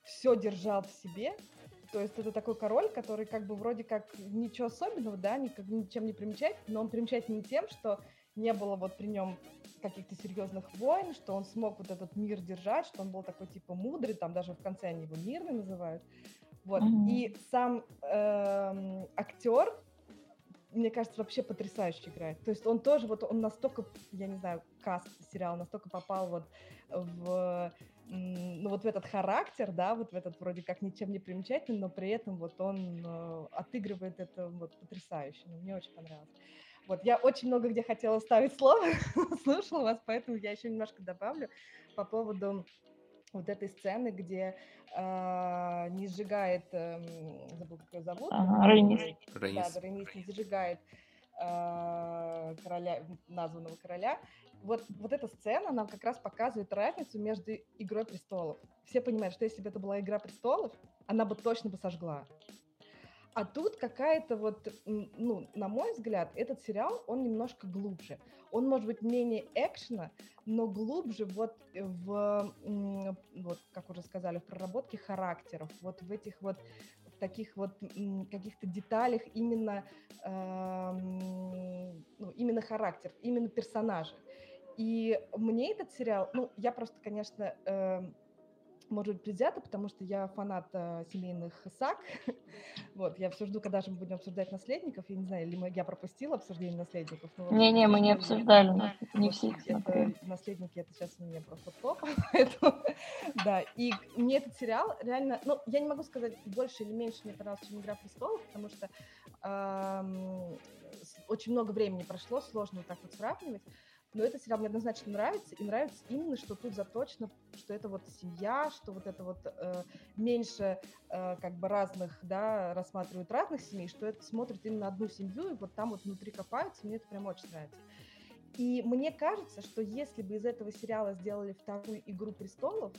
все держал в себе. То есть это такой король, который как бы вроде как ничего особенного, да, никак, ничем не примечает, но он примечательный тем, что не было вот при нем каких-то серьезных войн, что он смог вот этот мир держать, что он был такой типа мудрый, там даже в конце они его мирный называют. Вот. Mm-hmm. И сам э, актер, мне кажется, вообще потрясающе играет. То есть он тоже, вот он настолько, я не знаю, каст сериал настолько попал вот в ну, вот в этот характер, да, вот в этот вроде как ничем не примечательный, но при этом вот он э, отыгрывает это вот потрясающе. Ну, мне очень понравилось. Вот, я очень много где хотела ставить слово, слушала вас, поэтому я еще немножко добавлю по поводу вот этой сцены, где э, не сжигает, э, забыл, как ее зовут. Ага, Рейнис. Да, да, Рейнис не зажигает э, короля, названного короля. Вот, вот эта сцена нам как раз показывает разницу между «Игрой престолов». Все понимают, что если бы это была «Игра престолов», она бы точно бы сожгла. А тут какая-то вот, ну, на мой взгляд, этот сериал, он немножко глубже. Он может быть менее экшена, но глубже вот в, вот, как уже сказали, в проработке характеров, вот в этих вот в таких вот каких-то деталях именно, э, ну, именно характер, именно персонажа. И мне этот сериал, ну, я просто, конечно, э, может быть, предвзято, потому что я фанат э, семейных саг. вот, я все жду, когда же мы будем обсуждать наследников. Я не знаю, или мы, я пропустила обсуждение наследников. Не-не, мы не обсуждали, не все это, Наследники, это сейчас у меня просто топ. Поэтому, да, и мне этот сериал реально, ну, я не могу сказать больше или меньше мне понравился, чем «Игра престолов», потому что эм, очень много времени прошло, сложно вот так вот сравнивать. Но этот сериал мне однозначно нравится, и нравится именно, что тут заточено, что это вот семья, что вот это вот э, меньше э, как бы разных, да, рассматривают разных семей, что это смотрит именно одну семью, и вот там вот внутри копаются, мне это прям очень нравится. И мне кажется, что если бы из этого сериала сделали вторую «Игру престолов»,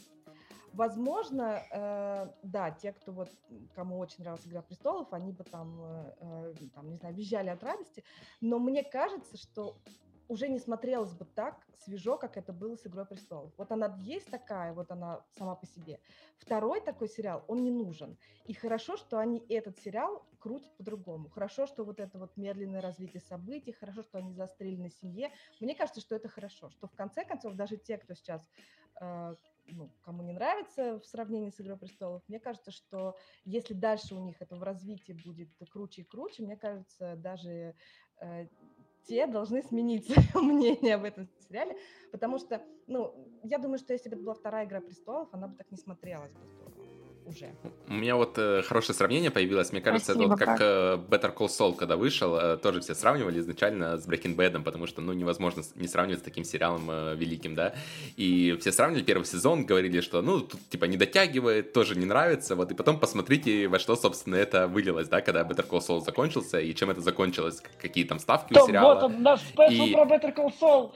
Возможно, э, да, те, кто вот, кому очень нравилась «Игра престолов», они бы там, э, э там, не знаю, визжали от радости, но мне кажется, что уже не смотрелась бы так свежо, как это было с «Игрой престолов». Вот она есть такая, вот она сама по себе. Второй такой сериал, он не нужен. И хорошо, что они этот сериал крутят по-другому. Хорошо, что вот это вот медленное развитие событий, хорошо, что они застрели на семье. Мне кажется, что это хорошо, что в конце концов даже те, кто сейчас э, ну, кому не нравится в сравнении с «Игрой престолов», мне кажется, что если дальше у них это в развитии будет круче и круче, мне кажется, даже э, те должны сменить свое мнение об этом сериале, потому что, ну, я думаю, что если бы это была вторая «Игра престолов», она бы так не смотрелась бы уже. У меня вот э, хорошее сравнение появилось. Мне кажется, Спасибо, это вот как э, Better Call Saul, когда вышел, э, тоже все сравнивали изначально с Breaking Bad, потому что, ну, невозможно не сравнивать с таким сериалом э, великим, да. И все сравнивали первый сезон, говорили, что, ну, тут, типа, не дотягивает, тоже не нравится, вот, и потом посмотрите, во что, собственно, это вылилось, да, когда Better Call Saul закончился, и чем это закончилось, какие там ставки Том, у сериала. Вот он, наш спешл и... про Better Call Saul.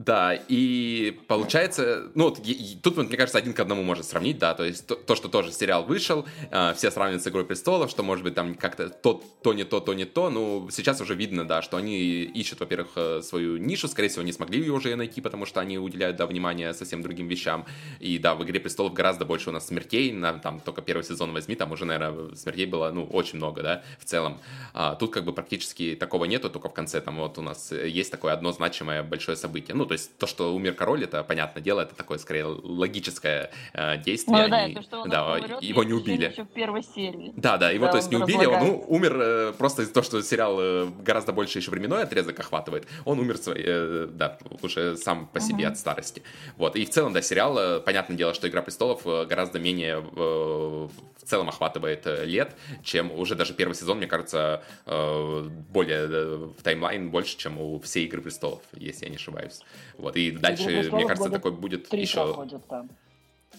Да, и получается, ну, вот, тут, мне кажется, один к одному можно сравнить, да, то есть то, то что тоже сериал вышел, э, все сравнивают с «Игрой престолов», что, может быть, там как-то то, то не то, то не то, ну, сейчас уже видно, да, что они ищут, во-первых, э, свою нишу, скорее всего, не смогли ее уже найти, потому что они уделяют, да, внимание совсем другим вещам, и, да, в «Игре престолов» гораздо больше у нас смертей, на, там, только первый сезон возьми, там уже, наверное, смертей было, ну, очень много, да, в целом. А, тут, как бы, практически такого нету, только в конце, там, вот у нас есть такое одно значимое большое событие, ну, то есть то, что умер король, это, понятное дело, это такое, скорее, логическое э, действие. Ну, да, Они, то, что он да, умрет, его не убили. Еще в первой серии. Да, да, его, да, то есть, не убили, он ну, умер э, просто из-за того, что сериал э, гораздо больше еще временной отрезок охватывает, он умер, э, да, уже сам по себе uh-huh. от старости. Вот, и в целом, да, сериал, э, понятное дело, что «Игра престолов» э, гораздо менее э, целом охватывает э, лет, чем уже даже первый сезон, мне кажется, э, более э, в таймлайн больше, чем у всей «Игры престолов», если я не ошибаюсь. Вот, и дальше, мне кажется, такой будет еще...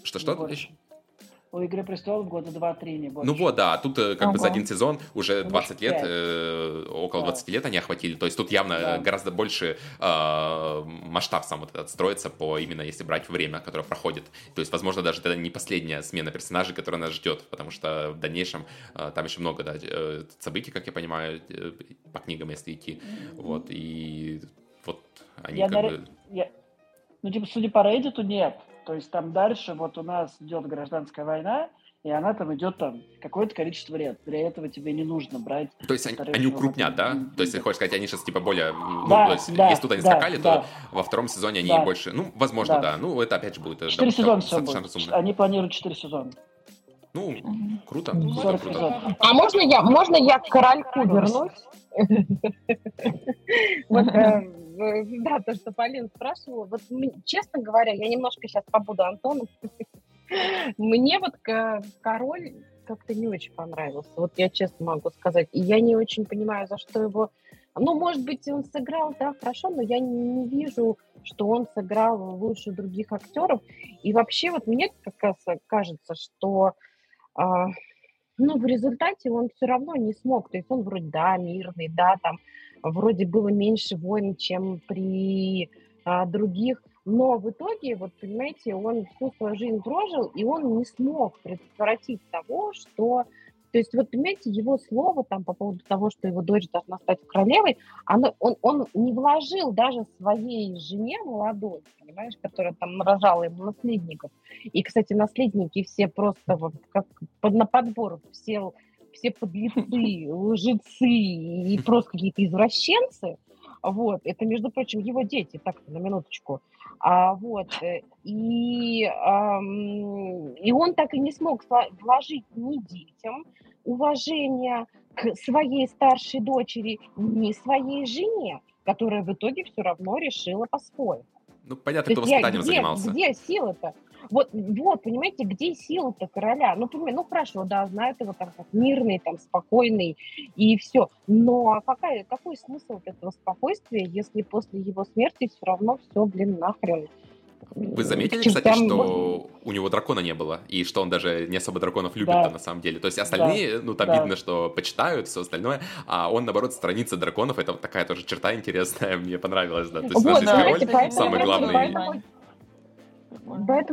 Что-что? У «Игры престолов» года 2-3, не больше. Ну вот, да, тут как ага. бы за один сезон уже 20 лет, э, около да. 20 лет они охватили, то есть тут явно да. гораздо больше э, масштаб сам вот этот строится по именно если брать время, которое проходит. То есть, возможно, даже это не последняя смена персонажей, которая нас ждет, потому что в дальнейшем э, там еще много да, э, событий, как я понимаю, э, по книгам, если идти. Mm-hmm. Вот, и вот они я как на... бы... Я... Ну, типа, судя по Reddit, нет. То есть там дальше вот у нас идет гражданская война, и она там идет там какое-то количество лет. Для этого тебе не нужно брать... То есть они, они укрупнят, да? То есть ты хочешь сказать, они сейчас типа более... Ну, да, то есть, да, если тут они да, скакали, да. то во втором сезоне они да. больше... Ну, возможно, да. да. Ну, это опять же будет... Э, четыре да, сезона все будет. Они планируют четыре сезона. Ну, круто. круто, круто. А можно я, можно я к корольку вернусь? Э, да, то, что Полин спрашивала. Вот, честно говоря, я немножко сейчас побуду Антоном. Мне вот король как-то не очень понравился. Вот я честно могу сказать. И я не очень понимаю, за что его... Ну, может быть, он сыграл, да, хорошо, но я не вижу, что он сыграл лучше других актеров. И вообще вот мне как раз кажется, что а, ну, в результате он все равно не смог. То есть он вроде, да, мирный, да, там вроде было меньше войн, чем при а, других, но в итоге, вот понимаете, он всю свою жизнь прожил, и он не смог предотвратить того, что то есть, вот, понимаете, его слово там по поводу того, что его дочь должна стать королевой, оно, он, он не вложил даже своей жене молодой, понимаешь, которая там рожала ему наследников. И, кстати, наследники все просто вот как под, на подбор, все, все подлецы, лжецы и просто какие-то извращенцы. Вот, это, между прочим, его дети, так на минуточку. А, вот, э, и, эм, и он так и не смог вложить ни детям уважения к своей старшей дочери, ни своей жене, которая в итоге все равно решила по-своему. Ну, понятно, кто воспитанием где, занимался. Где сила-то? Вот, вот, понимаете, где сила-то короля? Ну, понимаете, ну хорошо, да, знают его там как мирный, там, спокойный и все. Но какая, какой смысл от этого спокойствия, если после его смерти все равно все, блин, нахрен? Вы заметили, кстати, что у него дракона не было, и что он даже не особо драконов любит да. на самом деле. То есть остальные, да. ну там да. видно, что почитают, все остальное, а он, наоборот, страница драконов, это вот такая тоже черта интересная, мне понравилась, да. То есть вот, да, король, самый главный... поэтому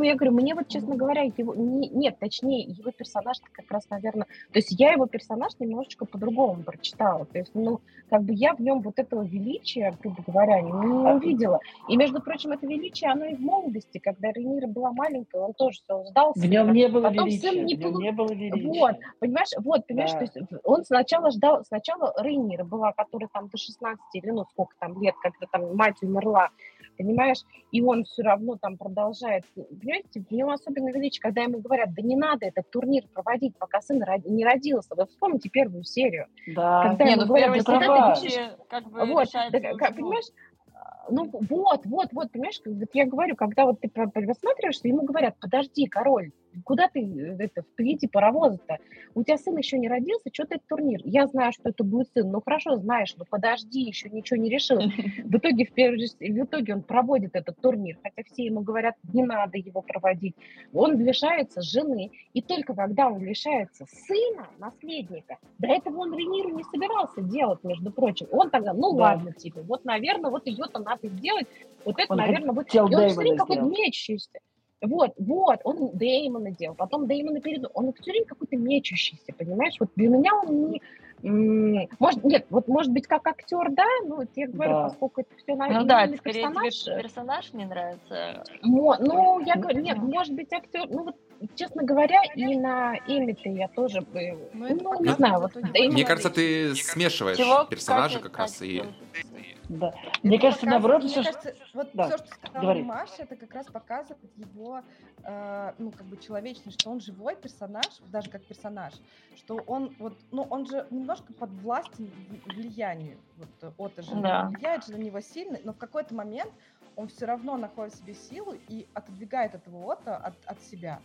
я говорю, мне вот, честно говоря, его... Не, нет, точнее, его персонаж как раз, наверное... То есть я его персонаж немножечко по-другому прочитала. То есть, ну, как бы я в нем вот этого величия, грубо говоря, не, не увидела. И, между прочим, это величие, оно и в молодости, когда Рейнира была маленькая, он тоже все сдался. В нем не было Потом величия, сын не, в нем не было величия. Вот, понимаешь, вот, понимаешь, да. то есть он сначала ждал, сначала Рейнира была, которая там до 16 или, ну, сколько там лет, когда там мать умерла, понимаешь, и он все равно там продолжает, понимаете, в нем особенно величие, когда ему говорят, да не надо этот турнир проводить, пока сын не родился, вы вспомните первую серию, да. когда не, ему ну, говорят, да куда ты бежишь, как бы вот, да, понимаешь, ну вот, вот, вот, понимаешь, вот я говорю, когда вот ты посматриваешься, ему говорят, подожди, король, куда ты э, это, впереди паровоза-то? У тебя сын еще не родился, что ты этот турнир? Я знаю, что это будет сын, ну хорошо, знаешь, ну подожди, еще ничего не решил. В итоге, в, в итоге он проводит этот турнир, хотя все ему говорят, не надо его проводить. Он лишается жены, и только когда он лишается сына, наследника, до этого он Рениру не собирался делать, между прочим. Он тогда, ну да. ладно, типа, вот, наверное, вот ее-то надо сделать, вот это, он наверное, будет... И он все время какой-то мечущийся. Вот, вот, он Дэймона делал, потом Дэймона перед... Он все время какой-то мечущийся, понимаешь? Вот для меня он не... Может, нет, вот может быть как актер, да, ну, я говорю, да. поскольку это все на Ну да, это скорее персонаж, тебе персонаж не нравится. Мо, ну, я говорю, нет, может быть актер, ну вот честно говоря, и на Эми-то я тоже бы, ну, ну не знаю, вот. Мне кажется, ты смешиваешь Чего? персонажа как раз и да. Мне кажется, наоборот, все, кажется, вот да. все, что сказала Говори. Маша, это как раз показывает его, э, ну, как бы человечность, что он живой персонаж, даже как персонаж, что он вот, ну, он же немножко под властью влиянию, вот, Ота же да. влияет же на него сильно, но в какой-то момент он все равно находит в себе силу и отодвигает этого Ота от, от себя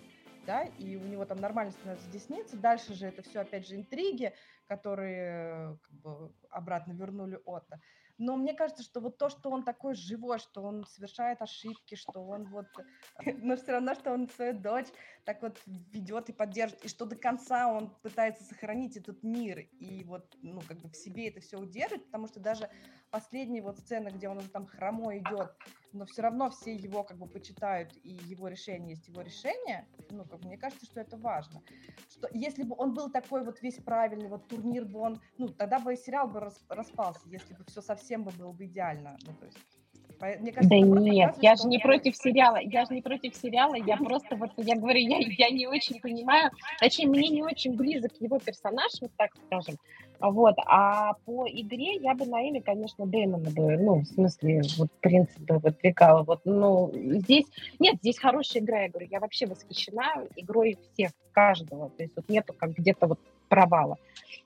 да, и у него там нормально становится десница. Дальше же это все, опять же, интриги, которые как бы обратно вернули Отто. Но мне кажется, что вот то, что он такой живой, что он совершает ошибки, что он вот... Но все равно, что он свою дочь так вот ведет и поддерживает, и что до конца он пытается сохранить этот мир и вот, ну, как бы в себе это все удерживать, потому что даже последняя вот сцена, где он там хромой идет, но все равно все его как бы почитают, и его решение есть его решение, ну, как мне кажется, что это важно. Что если бы он был такой вот весь правильный, вот турнир бы он, ну, тогда бы сериал бы распался, если бы все совсем бы было бы идеально, ну, то есть мне кажется, да нет, я же не против сериала, я же не против сериала, я просто вот, я говорю, я, я не очень понимаю, точнее, мне не очень близок его персонаж, вот так скажем, вот, а по игре я бы на имя, конечно, Дэймона бы, ну, в смысле, вот, принцип бы выдвигала, вот, ну, здесь, нет, здесь хорошая игра, я говорю, я вообще восхищена игрой всех, каждого, то есть вот нету как где-то вот провала,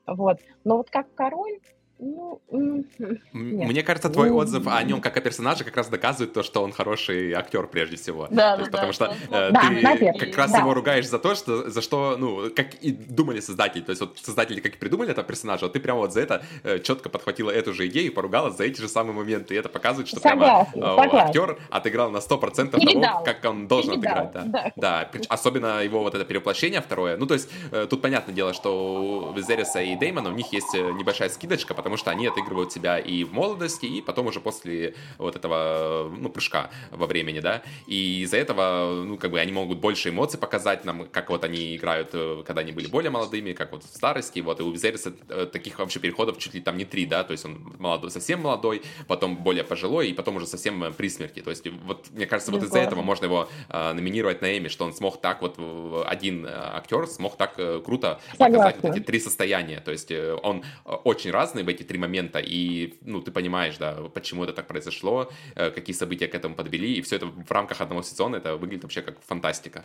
вот, но вот как король, ну, Мне кажется, твой отзыв о нем как о персонаже как раз доказывает то, что он хороший актер прежде всего. Да, то есть, да, потому да, что э, да, ты наверное, как раз да. его ругаешь за то, что за что, ну, как и думали создатели. То есть вот создатели как и придумали этого персонажа, вот ты прямо вот за это э, четко подхватила эту же идею и поругала за эти же самые моменты. И это показывает, что согласна, прямо э, актер отыграл на 100% того, видал. как он должен не отыграть. Да. Да. да, особенно его вот это перевоплощение второе. Ну, то есть э, тут понятное дело, что у Визериса и Деймона у них есть э, небольшая скидочка, потому что они отыгрывают себя и в молодости, и потом уже после вот этого, ну, прыжка во времени, да, и из-за этого, ну, как бы они могут больше эмоций показать нам, как вот они играют, э, когда они были более молодыми, как вот в старости, вот, и у Визериса э, таких вообще переходов чуть ли там не три, да, то есть он молодой, совсем молодой, потом более пожилой, и потом уже совсем э, при смерти, то есть вот, мне кажется, вот из-за этого можно его э, номинировать на Эми, что он смог так вот, один актер смог так круто показать вот эти три состояния, то есть он очень разный в эти три момента, и, ну, ты понимаешь, да, почему это так произошло, э, какие события к этому подвели, и все это в рамках одного сезона, это выглядит вообще как фантастика.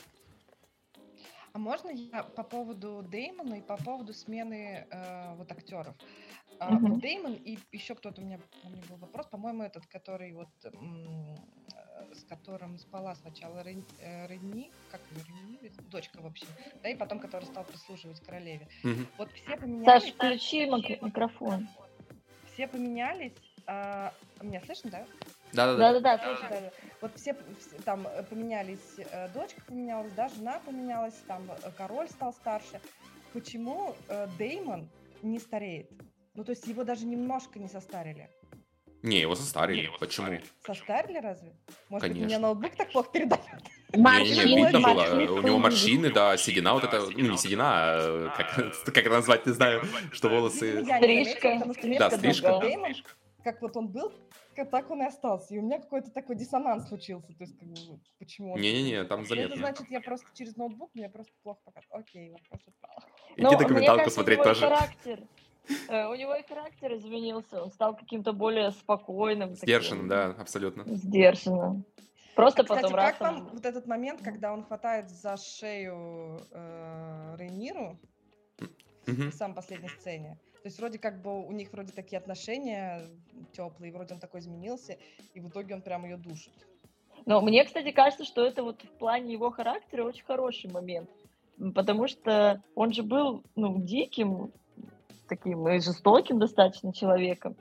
А можно я по поводу Деймона и по поводу смены э, вот актеров? Mm-hmm. Деймон и еще кто-то у меня, у меня был вопрос, по-моему, этот, который вот м- с которым спала сначала Рен, э, Ренни, как ее Ренни, дочка в общем, да, и потом, который стал прислуживать королеве. Mm-hmm. Вот все поменялись. Саш, включи микрофон все поменялись. А, меня слышно, да? Да, да, да, да, слышно. Да, Вот все, все там э, поменялись, э, дочка поменялась, да, жена поменялась, там э, король стал старше. Почему э, Деймон не стареет? Ну, то есть его даже немножко не состарили. Не, его состарили. Не, его Почему? Состарили разве? Может, Конечно. у меня ноутбук так плохо передает? Морщины, не, не, видно было. У него морщины, да, седина вот это, ну не седина, а как, как это назвать, не знаю, что волосы... Стрижка. Да, стрижка. Как вот он был, так он и остался. И у меня какой-то такой диссонанс случился. То есть, как бы, почему... Не-не-не, там заметно. Это значит, я просто через ноутбук, мне просто плохо показывает. Окей, вопрос отпал. Иди ну, документалку смотреть тоже. Характер. Э, у него и характер изменился, он стал каким-то более спокойным. Сдержанным, да, абсолютно. Сдержанным. Просто а, потом кстати, раз... как вам вот этот момент, когда он хватает за шею э, Рейниру mm-hmm. в самой последней сцене? То есть вроде как бы у них вроде такие отношения теплые, вроде он такой изменился, и в итоге он прям ее душит. Но мне, кстати, кажется, что это вот в плане его характера очень хороший момент. Потому что он же был, ну, диким, таким и жестоким достаточно человеком.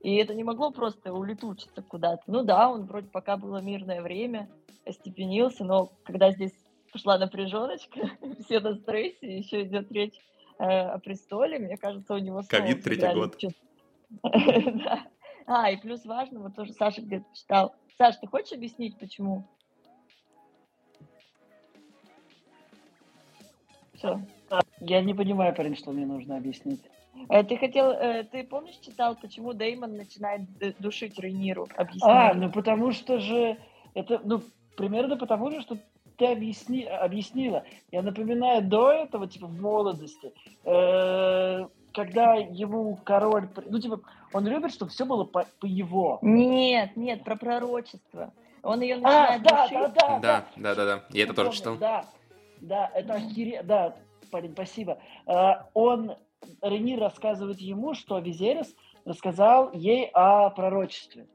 И это не могло просто улетучиться куда-то. Ну да, он вроде пока было мирное время, остепенился, но когда здесь пошла напряженочка, все на стрессе, еще идет речь э, о престоле, мне кажется, у него Ковид третий год. А, и плюс важно, вот тоже Саша где-то читал. Саш, ты хочешь объяснить, почему? Все. Я не понимаю, парень, что мне нужно объяснить. Э, ты хотел, э, ты помнишь, читал, почему Деймон начинает душить Рейниру? Объясни. А, ну потому что же, это, ну, примерно потому же, что ты объясни, объяснила. Я напоминаю, до этого, типа, в молодости, э, когда ему король, ну, типа, он любит, чтобы все было по, по его. Нет, нет, про пророчество. Он ее а, начинает а, да, душить. Да, да, да, да, да, да. Я это тоже читал. Да, да, это охере... Да, парень, спасибо. Uh, он Рени рассказывает ему, что Визерис рассказал ей о пророчестве.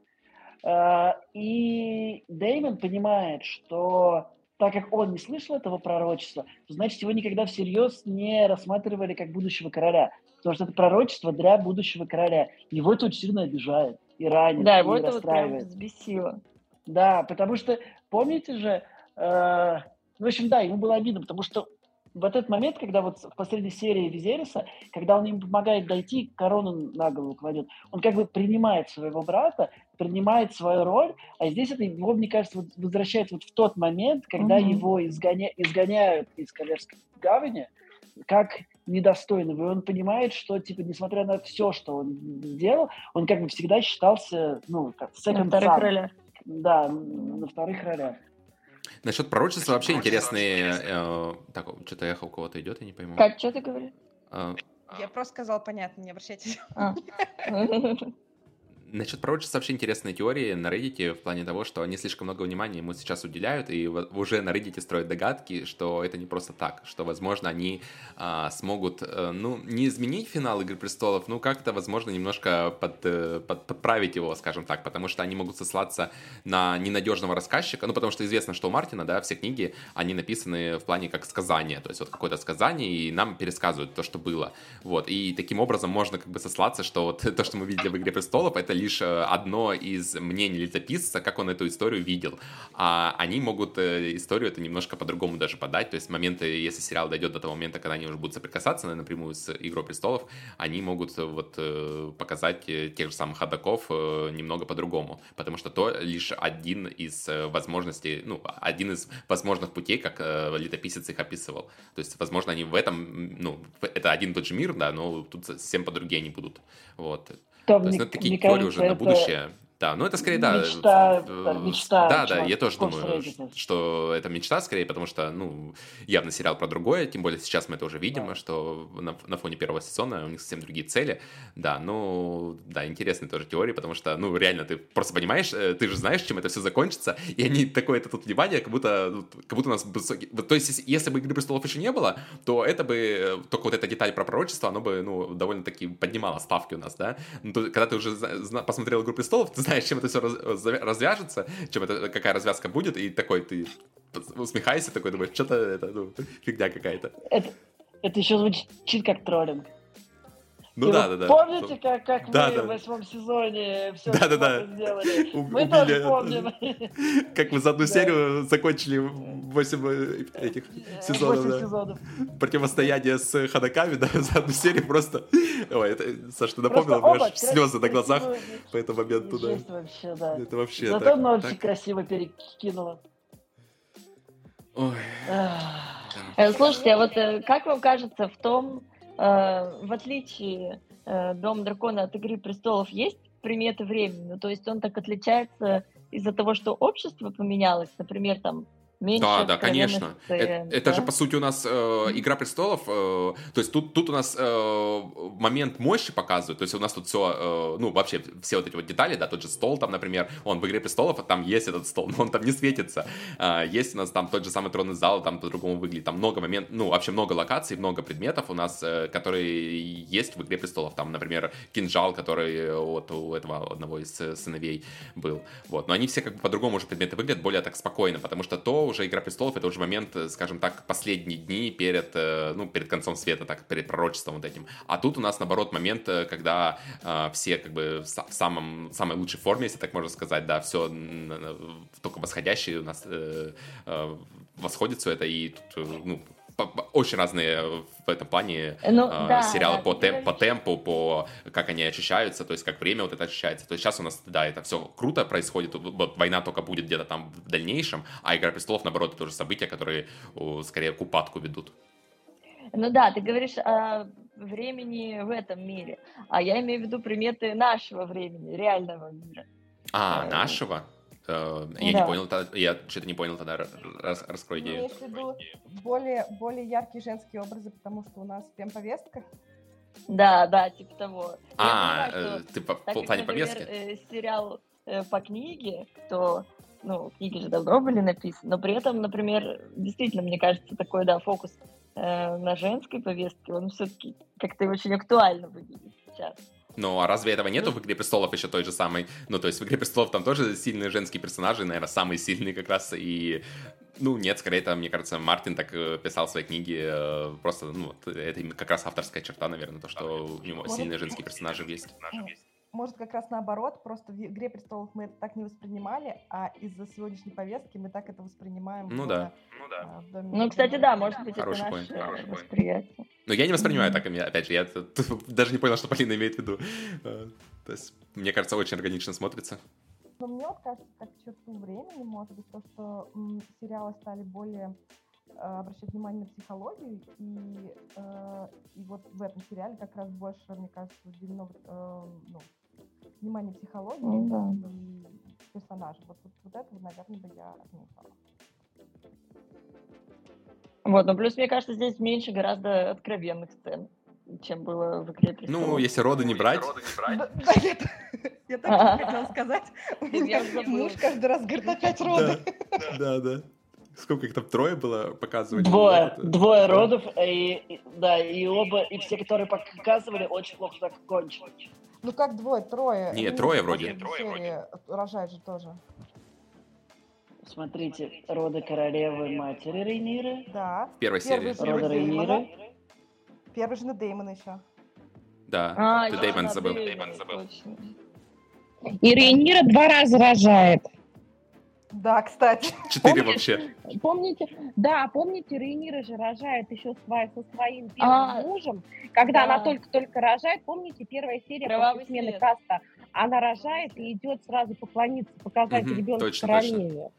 Э, и Деймон понимает, что так как он не слышал этого пророчества, значит его никогда всерьез не рассматривали как будущего короля. Потому что это пророчество для будущего короля. Его это очень сильно обижает и ранит, да, его это вот прям взбесило. Да, потому что, помните же, э, ну, в общем, да, ему было обидно, потому что в этот момент, когда вот в последней серии Визериса, когда он им помогает дойти, корону на голову кладет, он как бы принимает своего брата, принимает свою роль, а здесь это его, мне кажется, вот возвращает вот в тот момент, когда mm-hmm. его изгоня... изгоняют из Калерской гавани, как недостойного. И он понимает, что, типа, несмотря на все, что он сделал, он как бы всегда считался, ну, как second На вторых ролях. Да, на вторых ролях. Насчет пророчества вообще интересные... Э, так, что-то эхо у кого-то идет, я не пойму. Как, что ты говоришь? Э, я просто сказал понятно, не обращайтесь. Насчет пророчества вообще интересные теории на Reddit в плане того, что они слишком много внимания ему сейчас уделяют, и уже на Reddit строят догадки, что это не просто так, что, возможно, они а, смогут, а, ну, не изменить финал Игры Престолов, ну, как-то, возможно, немножко под, э, под, подправить его, скажем так, потому что они могут сослаться на ненадежного рассказчика, ну, потому что известно, что у Мартина, да, все книги, они написаны в плане как сказания, то есть вот какое-то сказание, и нам пересказывают то, что было, вот, и таким образом можно как бы сослаться, что вот то, что мы видели в Игре Престолов, это лишь э, одно из мнений летописца, как он эту историю видел. А они могут э, историю это немножко по-другому даже подать. То есть моменты, если сериал дойдет до того момента, когда они уже будут соприкасаться напрямую с Игрой престолов, они могут э, вот показать тех же самых ходаков немного по-другому. Потому что то лишь один из возможностей, ну, один из возможных путей, как летописец их описывал. То есть, возможно, они в этом, ну, это один и тот же мир, да, но тут совсем по-другие они будут. Вот. Там, То есть, ну, такие теории уже на будущее. Да, ну это скорее, да. Мечта, мечта да, да, я тоже думаю, что это мечта скорее, потому что, ну, явно сериал про другое, тем более сейчас мы это уже видим, да. что на, на фоне первого сезона у них совсем другие цели. Да, ну, да, интересные тоже теории, потому что, ну, реально, ты просто понимаешь, э, ты же знаешь, чем это все закончится, и они такое-то тут внимание, как будто, ну, как будто у нас высокий... То есть, если бы Игры Престолов еще не было, то это бы, э, только вот эта деталь про пророчество, оно бы, ну, довольно-таки поднимало ставки у нас, да. Ну, то, когда ты уже посмотрел Игру Престолов, ты знаешь, чем это все раз, развяжется, чем это, какая развязка будет, и такой ты усмехаешься, такой думаешь, что-то это, ну, фигня какая-то. Это, это еще звучит как троллинг. Ну да, да, да. Помните, как, как да, мы да. в восьмом сезоне все да, да, да. сделали? Мы Убили тоже помним. Как мы за одну серию закончили 8 э, этих сезонов. 8 да. сезонов. Противостояние с ходаками, да, за одну серию просто... Ой, это, Саша, ты напомнил, у меня слезы на глазах по этому моменту, да. вообще, да. Это вообще Зато так, очень красиво перекинуло. Ой. Э, слушайте, а вот э, как вам кажется, в том, в отличие Дом дракона от Игры престолов, есть приметы времени? Ну, то есть он так отличается из-за того, что общество поменялось, например, там Меньше да, да, конечно. Это, да? это же, по сути, у нас э, Игра престолов, э, то есть тут, тут у нас э, момент мощи показывают, то есть у нас тут все, э, ну, вообще, все вот эти вот детали, да, тот же стол там, например, он в Игре престолов, а там есть этот стол, но он там не светится. Э, есть у нас там тот же самый тронный зал, там по-другому выглядит, там много моментов, ну, вообще много локаций, много предметов у нас, э, которые есть в Игре престолов. Там, например, кинжал, который вот у этого одного из сыновей был. Вот, но они все как бы по-другому уже предметы выглядят, более так спокойно, потому что то уже «Игра престолов» — это уже момент, э, скажем так, последние дни перед, э, ну, перед концом света, так, перед пророчеством вот этим. А тут у нас, наоборот, момент, э, когда э, все как бы в самом, самой лучшей форме, если так можно сказать, да, все только восходящее у нас э, э, восходит все это, и тут, ну, очень разные в этом плане ну, э, да, сериалы да, по, темп, по темпу, по как они ощущаются, то есть как время вот это ощущается. То есть сейчас у нас, да, это все круто происходит, вот война только будет где-то там в дальнейшем, а Игра престолов, наоборот, это уже события, которые скорее к упадку ведут. Ну да, ты говоришь о времени в этом мире, а я имею в виду приметы нашего времени, реального мира. А, э, нашего? Э, я да. не понял, я что-то не понял тогда, рас, раскрой идею. Я в виду более, более яркие женские образы, потому что у нас пем-повестка. Да, да, типа того. А, понимаю, э, ты по, по плане повестки? Э, сериал по книге, то, ну, книги же давно были написаны, но при этом, например, действительно, мне кажется, такой, да, фокус на женской повестке, он все-таки как-то очень актуально выглядит сейчас. Ну, а разве этого нету в «Игре престолов» еще той же самой? Ну, то есть в «Игре престолов» там тоже сильные женские персонажи, наверное, самые сильные как раз, и... Ну, нет, скорее, это, мне кажется, Мартин так э, писал свои книги, э, просто, ну, это как раз авторская черта, наверное, то, что у него сильные женские персонажи есть может, как раз наоборот, просто в «Игре престолов» мы это так не воспринимали, а из-за сегодняшней повестки мы так это воспринимаем. Ну да. Ну, да. А, ну, кстати, да, может быть, Хороший это наше point. восприятие. Но я не воспринимаю так, опять же, я даже не понял, что Полина имеет в виду. А, то есть, мне кажется, очень органично смотрится. Но мне вот кажется, как черту времени, может быть, то, что м, сериалы стали более э, обращать внимание на психологию, и, э, и вот в этом сериале как раз больше, мне кажется, уделено э, ну, внимание психологии ну, да. и персонажа. Вот, вот, вот это, наверное, бы я отметила. Вот, но плюс, мне кажется, здесь меньше гораздо откровенных сцен, чем было в «Игре престолов». Ну, если роды не брать. Я так хотела сказать. Муж каждый раз говорит, опять роды. Да, да. Сколько их там трое было показывали? Двое, двое родов, и, да, и оба, и все, которые показывали, очень плохо так кончились. Ну как двое, трое? Нет, ну, трое вроде. Трое вроде. Рожает же тоже. Смотрите, роды королевы матери Рейниры. Да. В первой серии. Роды Рейниры. Первый жена Деймона еще. Да, а, ты Деймон забыл. Деймон забыл. И Рейнира два раза рожает. Да, кстати. Четыре вообще. Помните, да, помните, Рейнира же рожает еще свои, со своим первым а, мужем, когда да. она только-только рожает, помните, первая серия Кровавый после смены свет. каста, она рожает и идет сразу поклониться, показать угу, ребенка королеве.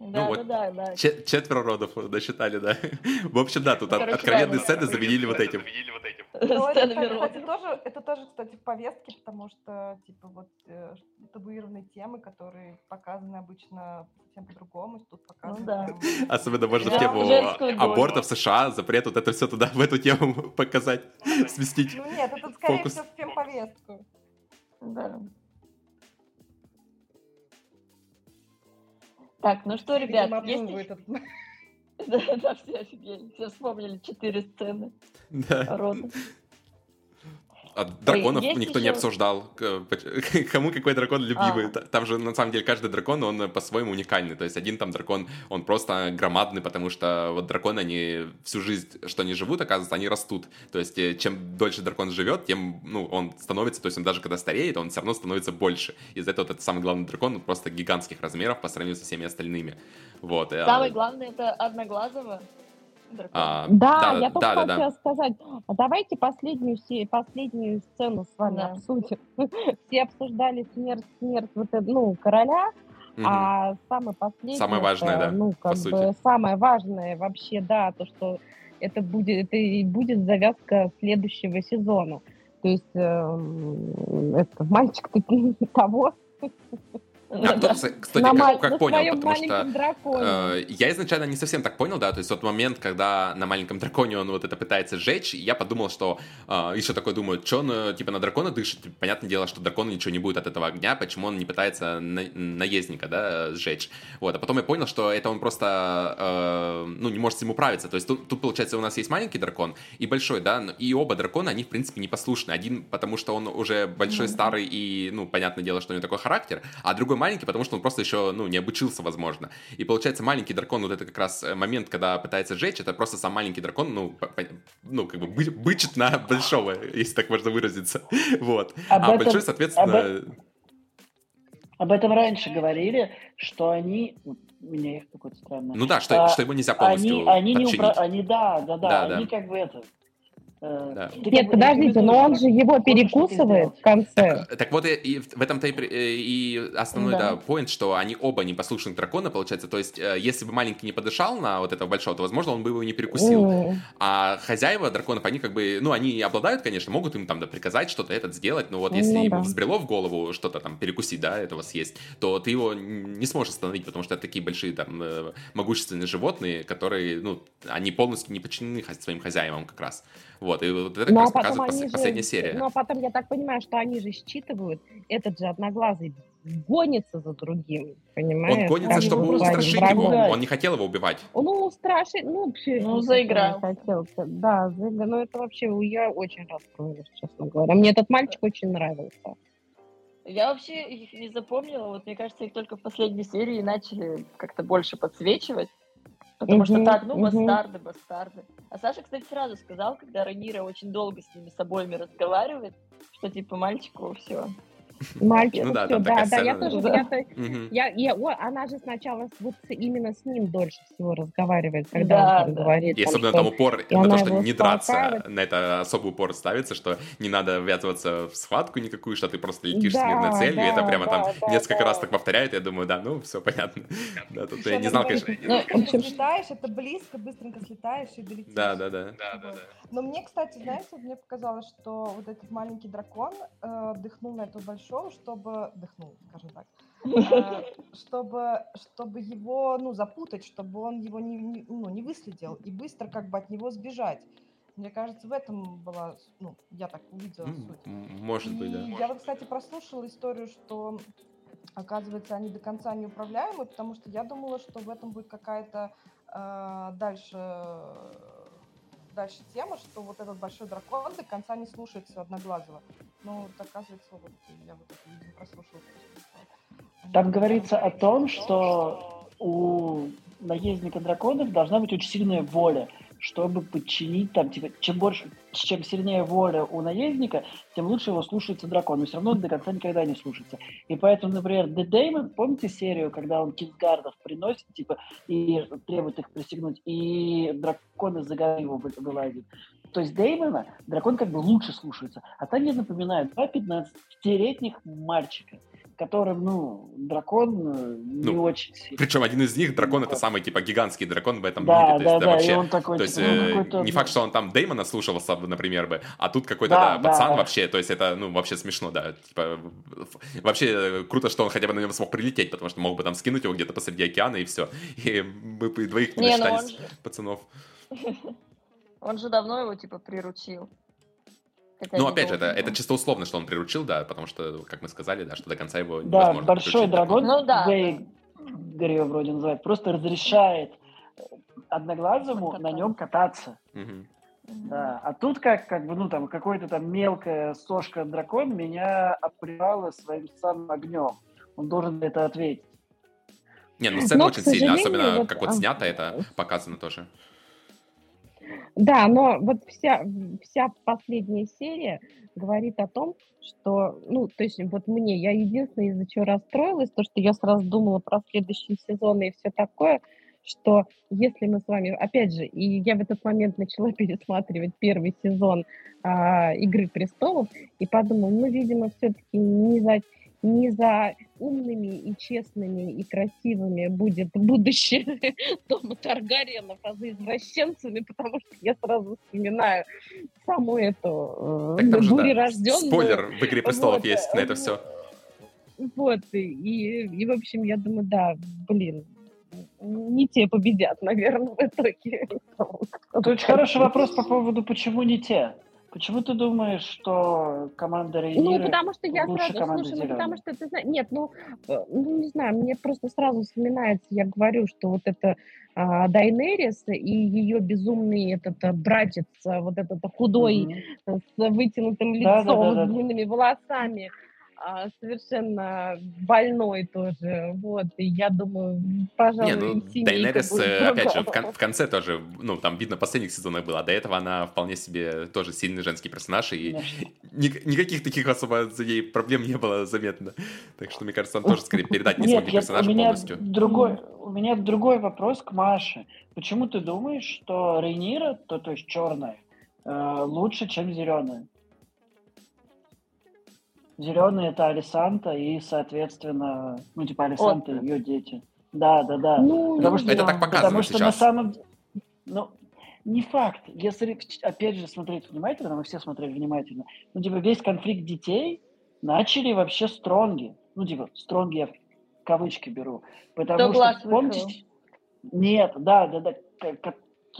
Ну да, ну, вот да, да, да. Четверо родов досчитали, да. В общем, да, тут Короче, откровенные да, сцены заменили вот этим. Заменили вот этим. Ну, это, кстати, тоже, это тоже, кстати, в повестке, потому что, типа, вот э, табуированные темы, которые показаны обычно совсем по-другому, тут показаны... Ну, да. Прям... Особенно можно в тему абортов в США, запрет, вот это все туда, в эту тему показать, сместить Ну нет, это, скорее всего, в фемповестку. Да. Так, ну что, ребят, есть... Этот... да, да, все офигели. Все вспомнили четыре сцены. Да. Рода. А драконов Ой, никто еще... не обсуждал. Кому какой дракон любимый? А. Там же, на самом деле, каждый дракон, он по-своему уникальный. То есть один там дракон, он просто громадный, потому что вот драконы, они всю жизнь, что они живут, оказывается, они растут. То есть э, чем дольше дракон живет, тем, ну, он становится, то есть он даже когда стареет, он все равно становится больше. Из-за этого вот этот самый главный дракон, он просто гигантских размеров по сравнению со всеми остальными. Вот. Э, Самый главный это одноглазого. А, да, да, я только да, хотела да. сказать, а давайте последнюю, последнюю сцену с вами да. обсудим. Все обсуждали смерть, смерть вот, ну, короля, Угу. А самое последнее... Самое важное, это, да, ну, как бы сути. самое важное вообще, да, то, что это будет, это и будет завязка следующего сезона. То есть э, это мальчик того, да, кто, кстати, на как, как понял, потому что э, я изначально не совсем так понял, да, то есть тот момент, когда на маленьком драконе он вот это пытается сжечь, я подумал, что э, еще такой думаю, что он э, типа на дракона дышит, понятное дело, что дракону ничего не будет от этого огня, почему он не пытается на, наездника, да, сжечь, вот, а потом я понял, что это он просто, э, ну, не может с ним управиться, то есть тут, тут, получается, у нас есть маленький дракон и большой, да, и оба дракона, они, в принципе, не послушны, один, потому что он уже большой, mm-hmm. старый и, ну, понятное дело, что у него такой характер, а другой маленький, потому что он просто еще, ну, не обучился, возможно. И получается, маленький дракон, вот это как раз э, момент, когда пытается сжечь, это просто сам маленький дракон, ну, ну как бы бы бычит на большого, если так можно выразиться. Вот. Об а этом, большой, соответственно... Об, об этом раньше говорили, что они меня их какой-то странный. Ну да, что, а, что его нельзя полностью они, они не упра... Они, да, да, да, да они да. как бы это, да. Нет, подождите, но он же его перекусывает в конце. Так, так вот, и, и в этом-то и, и основной да. да, point, что они оба не послушны дракона, получается. То есть, э, если бы маленький не подышал на вот этого большого, то, возможно, он бы его не перекусил. Mm. А хозяева драконов, они как бы, ну, они обладают, конечно, могут им там да, приказать что-то этот сделать, но вот если ну, ему да. взбрело в голову что-то там перекусить, да, этого съесть, то ты его не сможешь остановить, потому что это такие большие там э, могущественные животные, которые, ну, они полностью не подчинены своим хозяевам как раз. Вот, и вот это ну, а показывает пос- же, последняя серия. Ну, а потом я так понимаю, что они же считывают, этот же одноглазый гонится за другим, понимаешь? Он гонится, как чтобы устрашить его, он не хотел его убивать. Ну, устрашить, ну, вообще... Ну, заиграл. Хотел, да, заиграл, но это вообще, я очень расстроилась, честно говоря. Мне этот мальчик очень нравился. Я вообще их не запомнила, вот мне кажется, их только в последней серии начали как-то больше подсвечивать. Потому что так, ну, бастарды, бастарды. А Саша, кстати, сразу сказал, когда Ранира очень долго с ними с обоими разговаривает, что типа мальчику все, Мальчик, ну, да, все, да, да, я тоже, да. я, я, я, о, она же сначала вот именно с ним дольше всего разговаривает, когда да, он да. говорит. И особенно там упор на то, что не драться, на это особый упор ставится, что не надо ввязываться в схватку никакую, что ты просто летишь да, с мирной целью, это прямо да, там да, несколько да. раз так повторяет, я думаю, да, ну, все понятно. Да, тут я не знал, конечно. Ну, слетаешь, это близко, быстренько слетаешь и долетишь. Да, да, да. Но мне, кстати, знаете, мне показалось, что вот этот маленький дракон э, дыхнул на эту большую шоу, чтобы... Дыхнул, скажем так. Э, чтобы, чтобы его, ну, запутать, чтобы он его не, не, ну, не выследил и быстро как бы от него сбежать. Мне кажется, в этом была, ну, я так увидела суть. Может быть, да. Я вот, кстати, прослушала историю, что, оказывается, они до конца не управляемы, потому что я думала, что в этом будет какая-то э, дальше дальше тема, что вот этот большой дракон до конца не слушается Одноглазого. Ну, оказывается, вот я вот это, видимо, прослушала. Там говорится о том, что у наездника драконов должна быть очень сильная воля чтобы подчинить там, типа, чем больше, чем сильнее воля у наездника, тем лучше его слушается дракон, но все равно до конца никогда не слушается. И поэтому, например, Д Деймон, помните серию, когда он Кингардов приносит, типа, и требует их присягнуть, и дракон из-за его вылазит. То есть Деймона дракон как бы лучше слушается. А там я напоминаю, два 15-летних мальчика которым, ну, дракон э, не ну, очень сильный. Причем один из них, дракон, это самый, типа, гигантский дракон в этом да, мире. То да, есть, да, да, вообще, и он такой, то есть, типа, ну, не факт, что он там Деймона слушался, например, бы, а тут какой-то, да, да, пацан да. вообще, то есть, это, ну, вообще смешно, да. Типа, вообще круто, что он хотя бы на нем смог прилететь, потому что мог бы там скинуть его где-то посреди океана, и все. И мы бы двоих не, не ну, же... пацанов. Он же давно его, типа, приручил. Хотя ну, опять же, это, это чисто условно, что он приручил, да, потому что, как мы сказали, да, что до конца его да, невозможно большой дракон, ну, да. Гэй вроде называют, просто разрешает одноглазому на нем кататься. Угу. Да, а тут как, как бы, ну, там, какой-то там мелкая сошка дракон меня опревала своим самым огнем. Он должен это ответить. Не, ну сцена Но, очень сильная, особенно вот, как вот а, снято это показано тоже. Да, но вот вся, вся последняя серия говорит о том, что, ну, то есть вот мне, я единственное, из-за чего расстроилась, то, что я сразу думала про следующий сезон и все такое, что если мы с вами, опять же, и я в этот момент начала пересматривать первый сезон а, «Игры престолов» и подумала, ну, видимо, все-таки не, за, не за умными и честными и красивыми будет будущее дома Таргариенов, а за извращенцами, потому что я сразу вспоминаю саму эту так там бурерожденную. Да, спойлер в «Игре престолов» вот, есть на это все. Вот, и, и, в общем, я думаю, да, блин, не те победят, наверное, в итоге. Тут очень хороший вопрос по поводу, почему не те. Почему ты думаешь, что команда Рейнира Ну, потому что я сразу, слушай, ну, потому что, ты знаешь, нет, ну, э, ну, не знаю, мне просто сразу вспоминается, я говорю, что вот это а, Дайнерис и ее безумный этот э, братец, э, вот этот худой, mm-hmm. с вытянутым лицом, да, да, да, с длинными волосами, а, совершенно больной тоже, вот, и я думаю, пожалуй, Не, ну, Дайнерис, опять же, в, кон- в конце тоже, ну, там видно, в последних сезонах было, а до этого она вполне себе тоже сильный женский персонаж, и ни- никаких таких особо за ней проблем не было заметно, так что, мне кажется, он тоже скорее передать не Нет, смог персонаж полностью. Другой, у меня другой вопрос к Маше. Почему ты думаешь, что Рейнира, то, то есть черная, э, лучше, чем зеленая? Зеленые это Алисанта и, соответственно, ну, типа Алисанта и ее дети. Да, да, да. Ну, потому что, это так показывают Потому что сейчас. на самом ну, не факт. Если, опять же, смотреть внимательно, мы все смотрели внимательно, ну, типа, весь конфликт детей начали вообще стронги. Ну, типа, стронги я в кавычки беру. Потому Кто что, помните... Нет, да, да, да,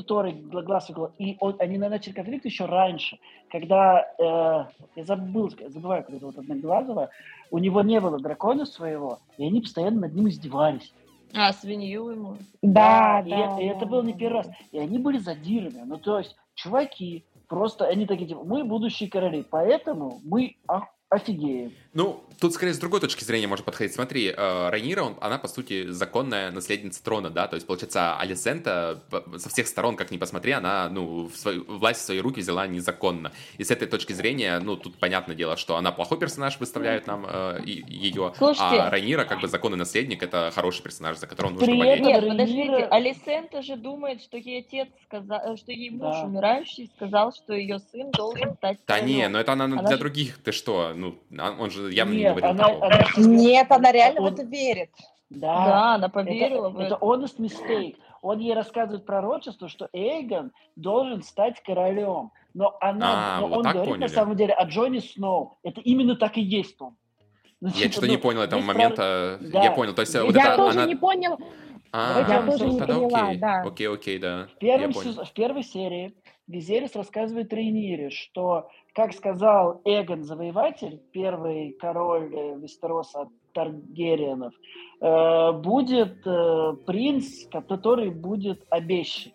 в глаз. И он, они начали конфликт еще раньше, когда, э, я забыл, забываю, когда вот Одноглазого, у него не было дракона своего, и они постоянно над ним издевались. А, свинью ему. Да, да. И, да, и это был не первый раз. И они были задирами. Ну, то есть, чуваки, просто они такие, типа, мы будущие короли, поэтому мы офигеем. Ну, тут скорее с другой точки зрения можно подходить. Смотри, э, Райнира, он, она, по сути, законная наследница трона, да, то есть, получается, Алисента со всех сторон, как ни посмотри, она, ну, в свою, власть в свои руки взяла незаконно. И с этой точки зрения, ну, тут понятное дело, что она плохой персонаж, выставляют нам э, ее, Слушайте, а Райнира, как бы, законный наследник, это хороший персонаж, за которого нужно болеть. Нет, подождите, Алисента же думает, что ей отец сказал, что ей муж да. умирающий сказал, что ее сын должен стать Да не, но это она, она для же... других, ты что, ну, он же явно Нет, не говорил она, она, Нет, она реально он... в это верит. Да, да она поверила. Это, это honest mistake. Он ей рассказывает пророчество, что Эйгон должен стать королем. Но, она, а, но вот он говорит поняли. на самом деле о Джонни Сноу. Это именно так и есть он. Ну, я что-то ну, не понял этого момента. Да. Я понял. То есть, я вот я это, тоже она... не понял. А, я тоже не поняла, окей. да. Окей, окей, да. В, первом, в первой серии Визерис рассказывает Рейнире, что как сказал Эгон Завоеватель, первый король э, Вестероса Таргериенов, э, будет э, принц, который будет обещан.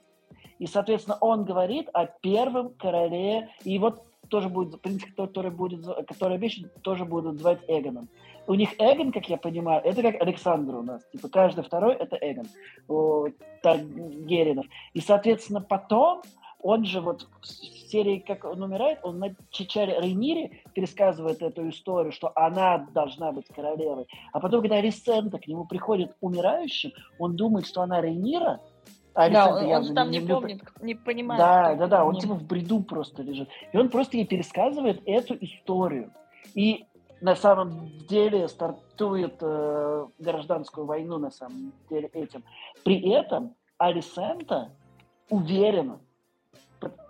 И, соответственно, он говорит о первом короле, и вот тоже будет принц, который будет, который обещан, тоже будут звать Эгоном. У них Эгон, как я понимаю, это как Александр у нас. Типа каждый второй это Эгон у Таргеринов. И, соответственно, потом он же вот в серии, как он умирает, он на Чичаре Рейнире пересказывает эту историю, что она должна быть королевой. А потом, когда Ресента к нему приходит умирающим, он думает, что она Рейнира, а да, он, он же там не, не помнит, не понимает. Да, да, да, он типа в бреду просто лежит. И он просто ей пересказывает эту историю. И на самом деле стартует э, гражданскую войну на самом деле этим. При этом Алисента уверена,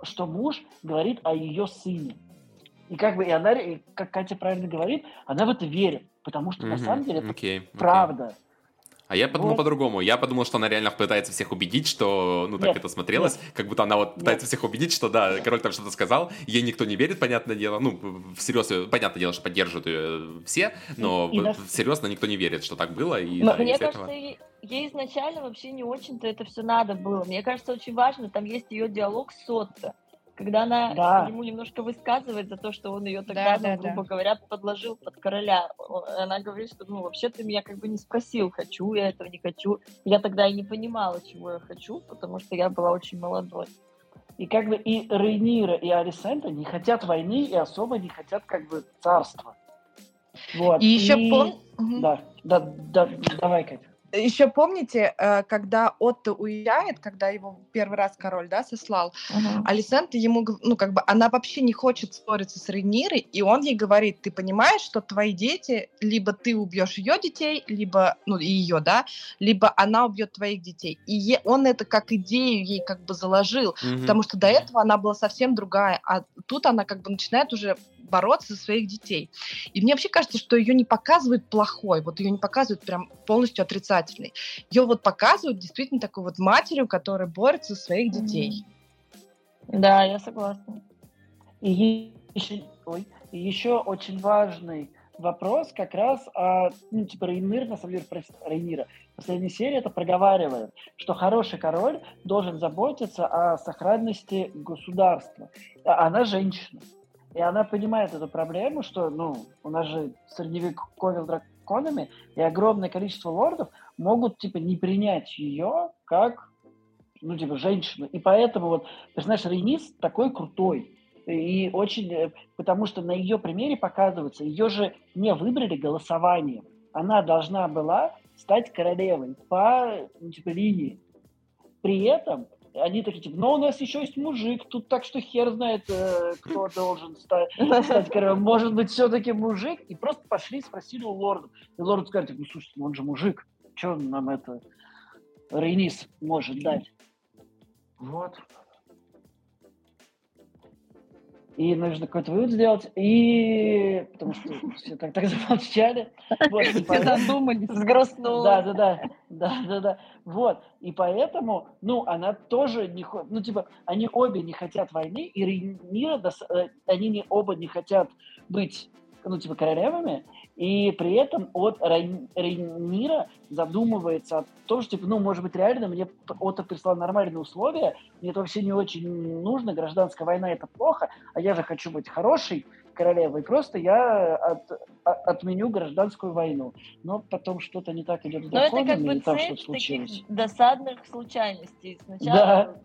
что муж говорит о ее сыне. И как бы и она, и, как Катя правильно говорит, она в это верит, потому что mm-hmm. на самом деле это okay, okay. А я подумал вот. по-другому. Я подумал, что она реально пытается всех убедить, что, ну, так нет, это смотрелось, нет. как будто она вот пытается нет. всех убедить, что, да, король там что-то сказал, ей никто не верит, понятное дело, ну, всерьез, понятное дело, что поддерживают ее все, но и, и серьезно никто не верит, что так было, и, да, Мне кажется, этого... ей изначально вообще не очень-то это все надо было. Мне кажется, очень важно, там есть ее диалог с Сотто, когда она да. ему немножко высказывает за то, что он ее тогда, да, ну, да, грубо да. говоря, подложил под короля. Она говорит, что, ну, вообще ты меня как бы не спросил, хочу я этого, не хочу. Я тогда и не понимала, чего я хочу, потому что я была очень молодой. И как бы и Рейнира, и Алисента не хотят войны и особо не хотят как бы царства. Вот. И, и... еще пом... Да, да, да, давай, Катя. Еще помните, э, когда Отто уезжает, когда его первый раз король, да, сослал, uh-huh. Алисента ему, ну, как бы, она вообще не хочет ссориться с Рейнирой, и он ей говорит, ты понимаешь, что твои дети, либо ты убьешь ее детей, либо, ну, и ее, да, либо она убьет твоих детей. И е- он это как идею ей как бы заложил, uh-huh. потому что до этого она была совсем другая, а тут она как бы начинает уже бороться за своих детей. И мне вообще кажется, что ее не показывают плохой, вот ее не показывают прям полностью отрицательной. Ее вот показывают действительно такой вот матерью, которая борется за своих детей. Да, я согласна. И еще, ой, еще очень важный вопрос как раз о, ну, типа, Рейнир, на самом деле, про Рейнира. В последней серии это проговаривает, что хороший король должен заботиться о сохранности государства. А она женщина. И она понимает эту проблему, что, ну, у нас же средневековье драконами, и огромное количество лордов могут, типа, не принять ее как, ну, типа, женщину. И поэтому вот персонаж Рейнис такой крутой. И очень, э, потому что на ее примере показывается, ее же не выбрали голосованием. Она должна была стать королевой по, ну, типа, линии. При этом они такие, типа, но у нас еще есть мужик, тут так что хер знает, э, кто должен стать, стать королем. Может быть, все-таки мужик? И просто пошли, спросили у лорда. И лорд скажет, ну, слушайте, он же мужик, что нам это Рейнис может дать? Вот и нужно какой-то вывод сделать, и потому что все так, так замолчали. Вот, все задумались, сгрустнуло. Да, да, да, да, да, да. Вот, и поэтому, ну, она тоже не хочет, ну, типа, они обе не хотят войны, и Рейнира, э, они не оба не хотят быть, ну, типа, королевами, и при этом от Рейнира задумывается о том, что, типа, ну, может быть, реально мне Отто прислал нормальные условия, мне это вообще не очень нужно, гражданская война – это плохо, а я же хочу быть хорошей королевой, просто я от, от, отменю гражданскую войну. Но потом что-то не так идет с Но это как бы там что случилось. досадных случайностей. Сначала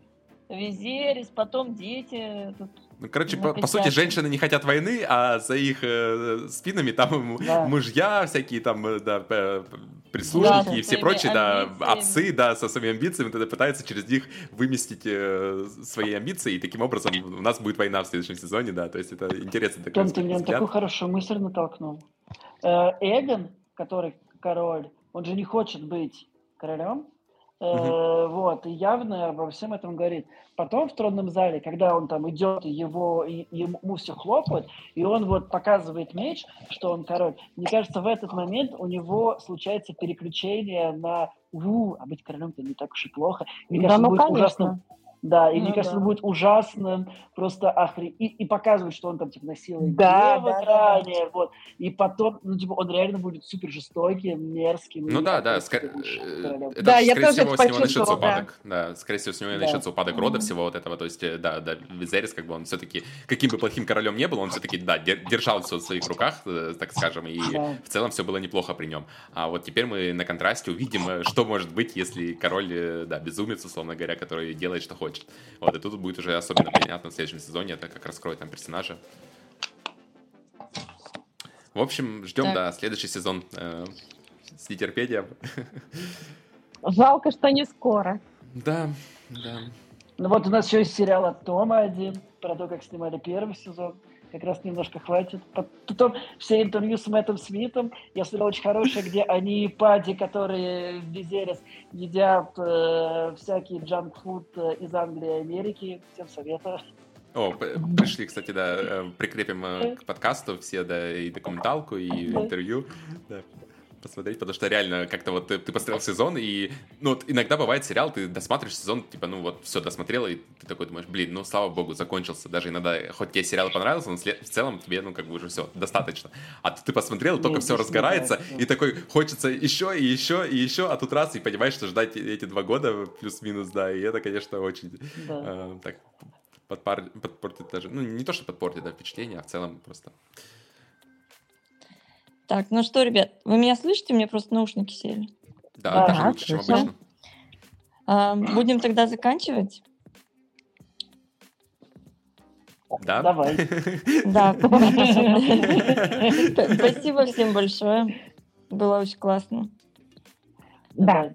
да. Визерис, потом дети, тут короче, по, по сути, женщины не хотят войны, а за их э, спинами там да. мужья всякие там, э, да, прислужники да, и все прочие, да, отцы, да, со своими амбициями, тогда пытаются через них выместить э, свои амбиции, и таким образом у нас будет война в следующем сезоне, да, то есть это интересно. Такой Том, ты мне такую хорошую мысль натолкнул. Э, Эгон, который король, он же не хочет быть королем, Э, вот, и явно обо всем этом говорит. Потом в тронном зале, когда он там идет, его, и, ему все хлопают, и он вот показывает меч, что он король, мне кажется, в этот момент у него случается переключение на «У, а быть королем-то не так уж и плохо». Мне да, кажется, ну, будет конечно. ужасно да, и ну, мне кажется, да. будет ужасным, просто охре... И, и показывать, что он там, типа, насилует да, да, ранее, да. вот. И потом, ну, типа, он реально будет супер жестоким, мерзким. Ну да, да, ск... Э, это, да, скорее всего, с него начнется упадок. Да. да, скорее всего, с него да. начнется упадок рода mm-hmm. всего вот этого, то есть, э, да, да, Визерис, как бы он все-таки, каким бы плохим королем не был, он все-таки, да, держал все в своих руках, э, так скажем, и да. в целом все было неплохо при нем. А вот теперь мы на контрасте увидим, что может быть, если король, да, безумец, условно говоря, который делает, что хочет. Вот, и тут будет уже особенно понятно в следующем сезоне, это как раскроет там персонажа. В общем, ждем, так. да, следующий сезон э, с нетерпением. Жалко, что не скоро. Да, да. Ну вот у нас еще есть сериал от Тома один, про то, как снимали первый сезон. Как раз немножко хватит. Потом все интервью с Мэттом Смитом. Я смотрел очень хорошее, где они пади, которые в Визерис едят э, всякий джанк-фуд э, из Англии и Америки. Всем советую. О, пришли, кстати, да, э, прикрепим э, к подкасту все, да, и документалку, и интервью. Да посмотреть, потому что реально как-то вот ты, ты посмотрел сезон, и, ну, вот иногда бывает сериал, ты досматриваешь сезон, типа, ну, вот, все досмотрел, и ты такой думаешь, блин, ну, слава богу, закончился. Даже иногда, хоть тебе сериал понравился, но в целом тебе, ну, как бы уже все, достаточно. А ты посмотрел, только все разгорается, и такой, хочется еще, и еще, и еще, а тут раз, и понимаешь, что ждать эти два года плюс-минус, да, и это, конечно, очень да. э, так подпар... подпортит даже, ну, не то, что подпортит, да, впечатление, а в целом просто так, ну что, ребят, вы меня слышите? Мне просто наушники сели. Да, да даже лучше, чем обычно. А, будем тогда заканчивать? Да. Давай. Да. Спасибо всем большое. Было очень классно. Да.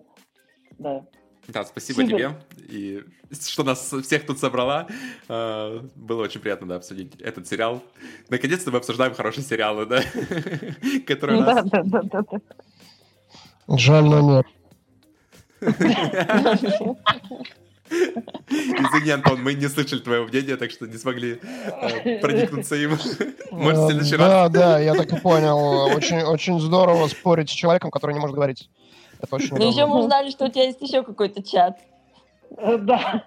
Да. Да, спасибо тебе. И что нас всех тут собрала. А, было очень приятно, да, обсудить этот сериал. Наконец-то мы обсуждаем хорошие сериалы, да? Которые нас... Да, да, да, да. Жаль, но нет. Извини, Антон, мы не слышали твоего мнения, так что не смогли э, проникнуться им. Может, в следующий раз? Да, да, я так и понял. Очень, очень здорово спорить с человеком, который не может говорить. Это очень Ну, еще мы узнали, что у тебя есть еще какой-то чат. Э, да.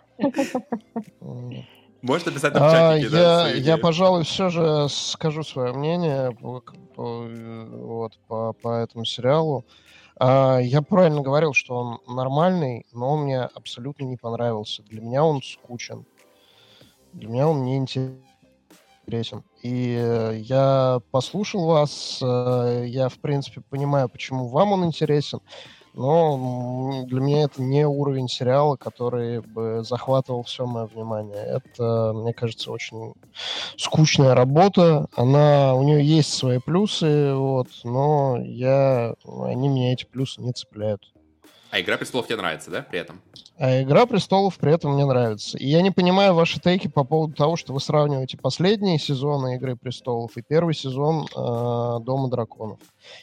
Можешь написать в чатике, да? Я, пожалуй, все же скажу свое мнение вот, по, по этому сериалу. А, я правильно говорил, что он нормальный, но он мне абсолютно не понравился. Для меня он скучен. Для меня он не интересен. И э, я послушал вас, э, я, в принципе, понимаю, почему вам он интересен но для меня это не уровень сериала, который бы захватывал все мое внимание. Это, мне кажется, очень скучная работа. Она, у нее есть свои плюсы, вот, но я, они меня эти плюсы не цепляют. А «Игра престолов» тебе нравится, да, при этом? А «Игра престолов» при этом мне нравится. И я не понимаю ваши тейки по поводу того, что вы сравниваете последние сезоны «Игры престолов» и первый сезон э, «Дома драконов».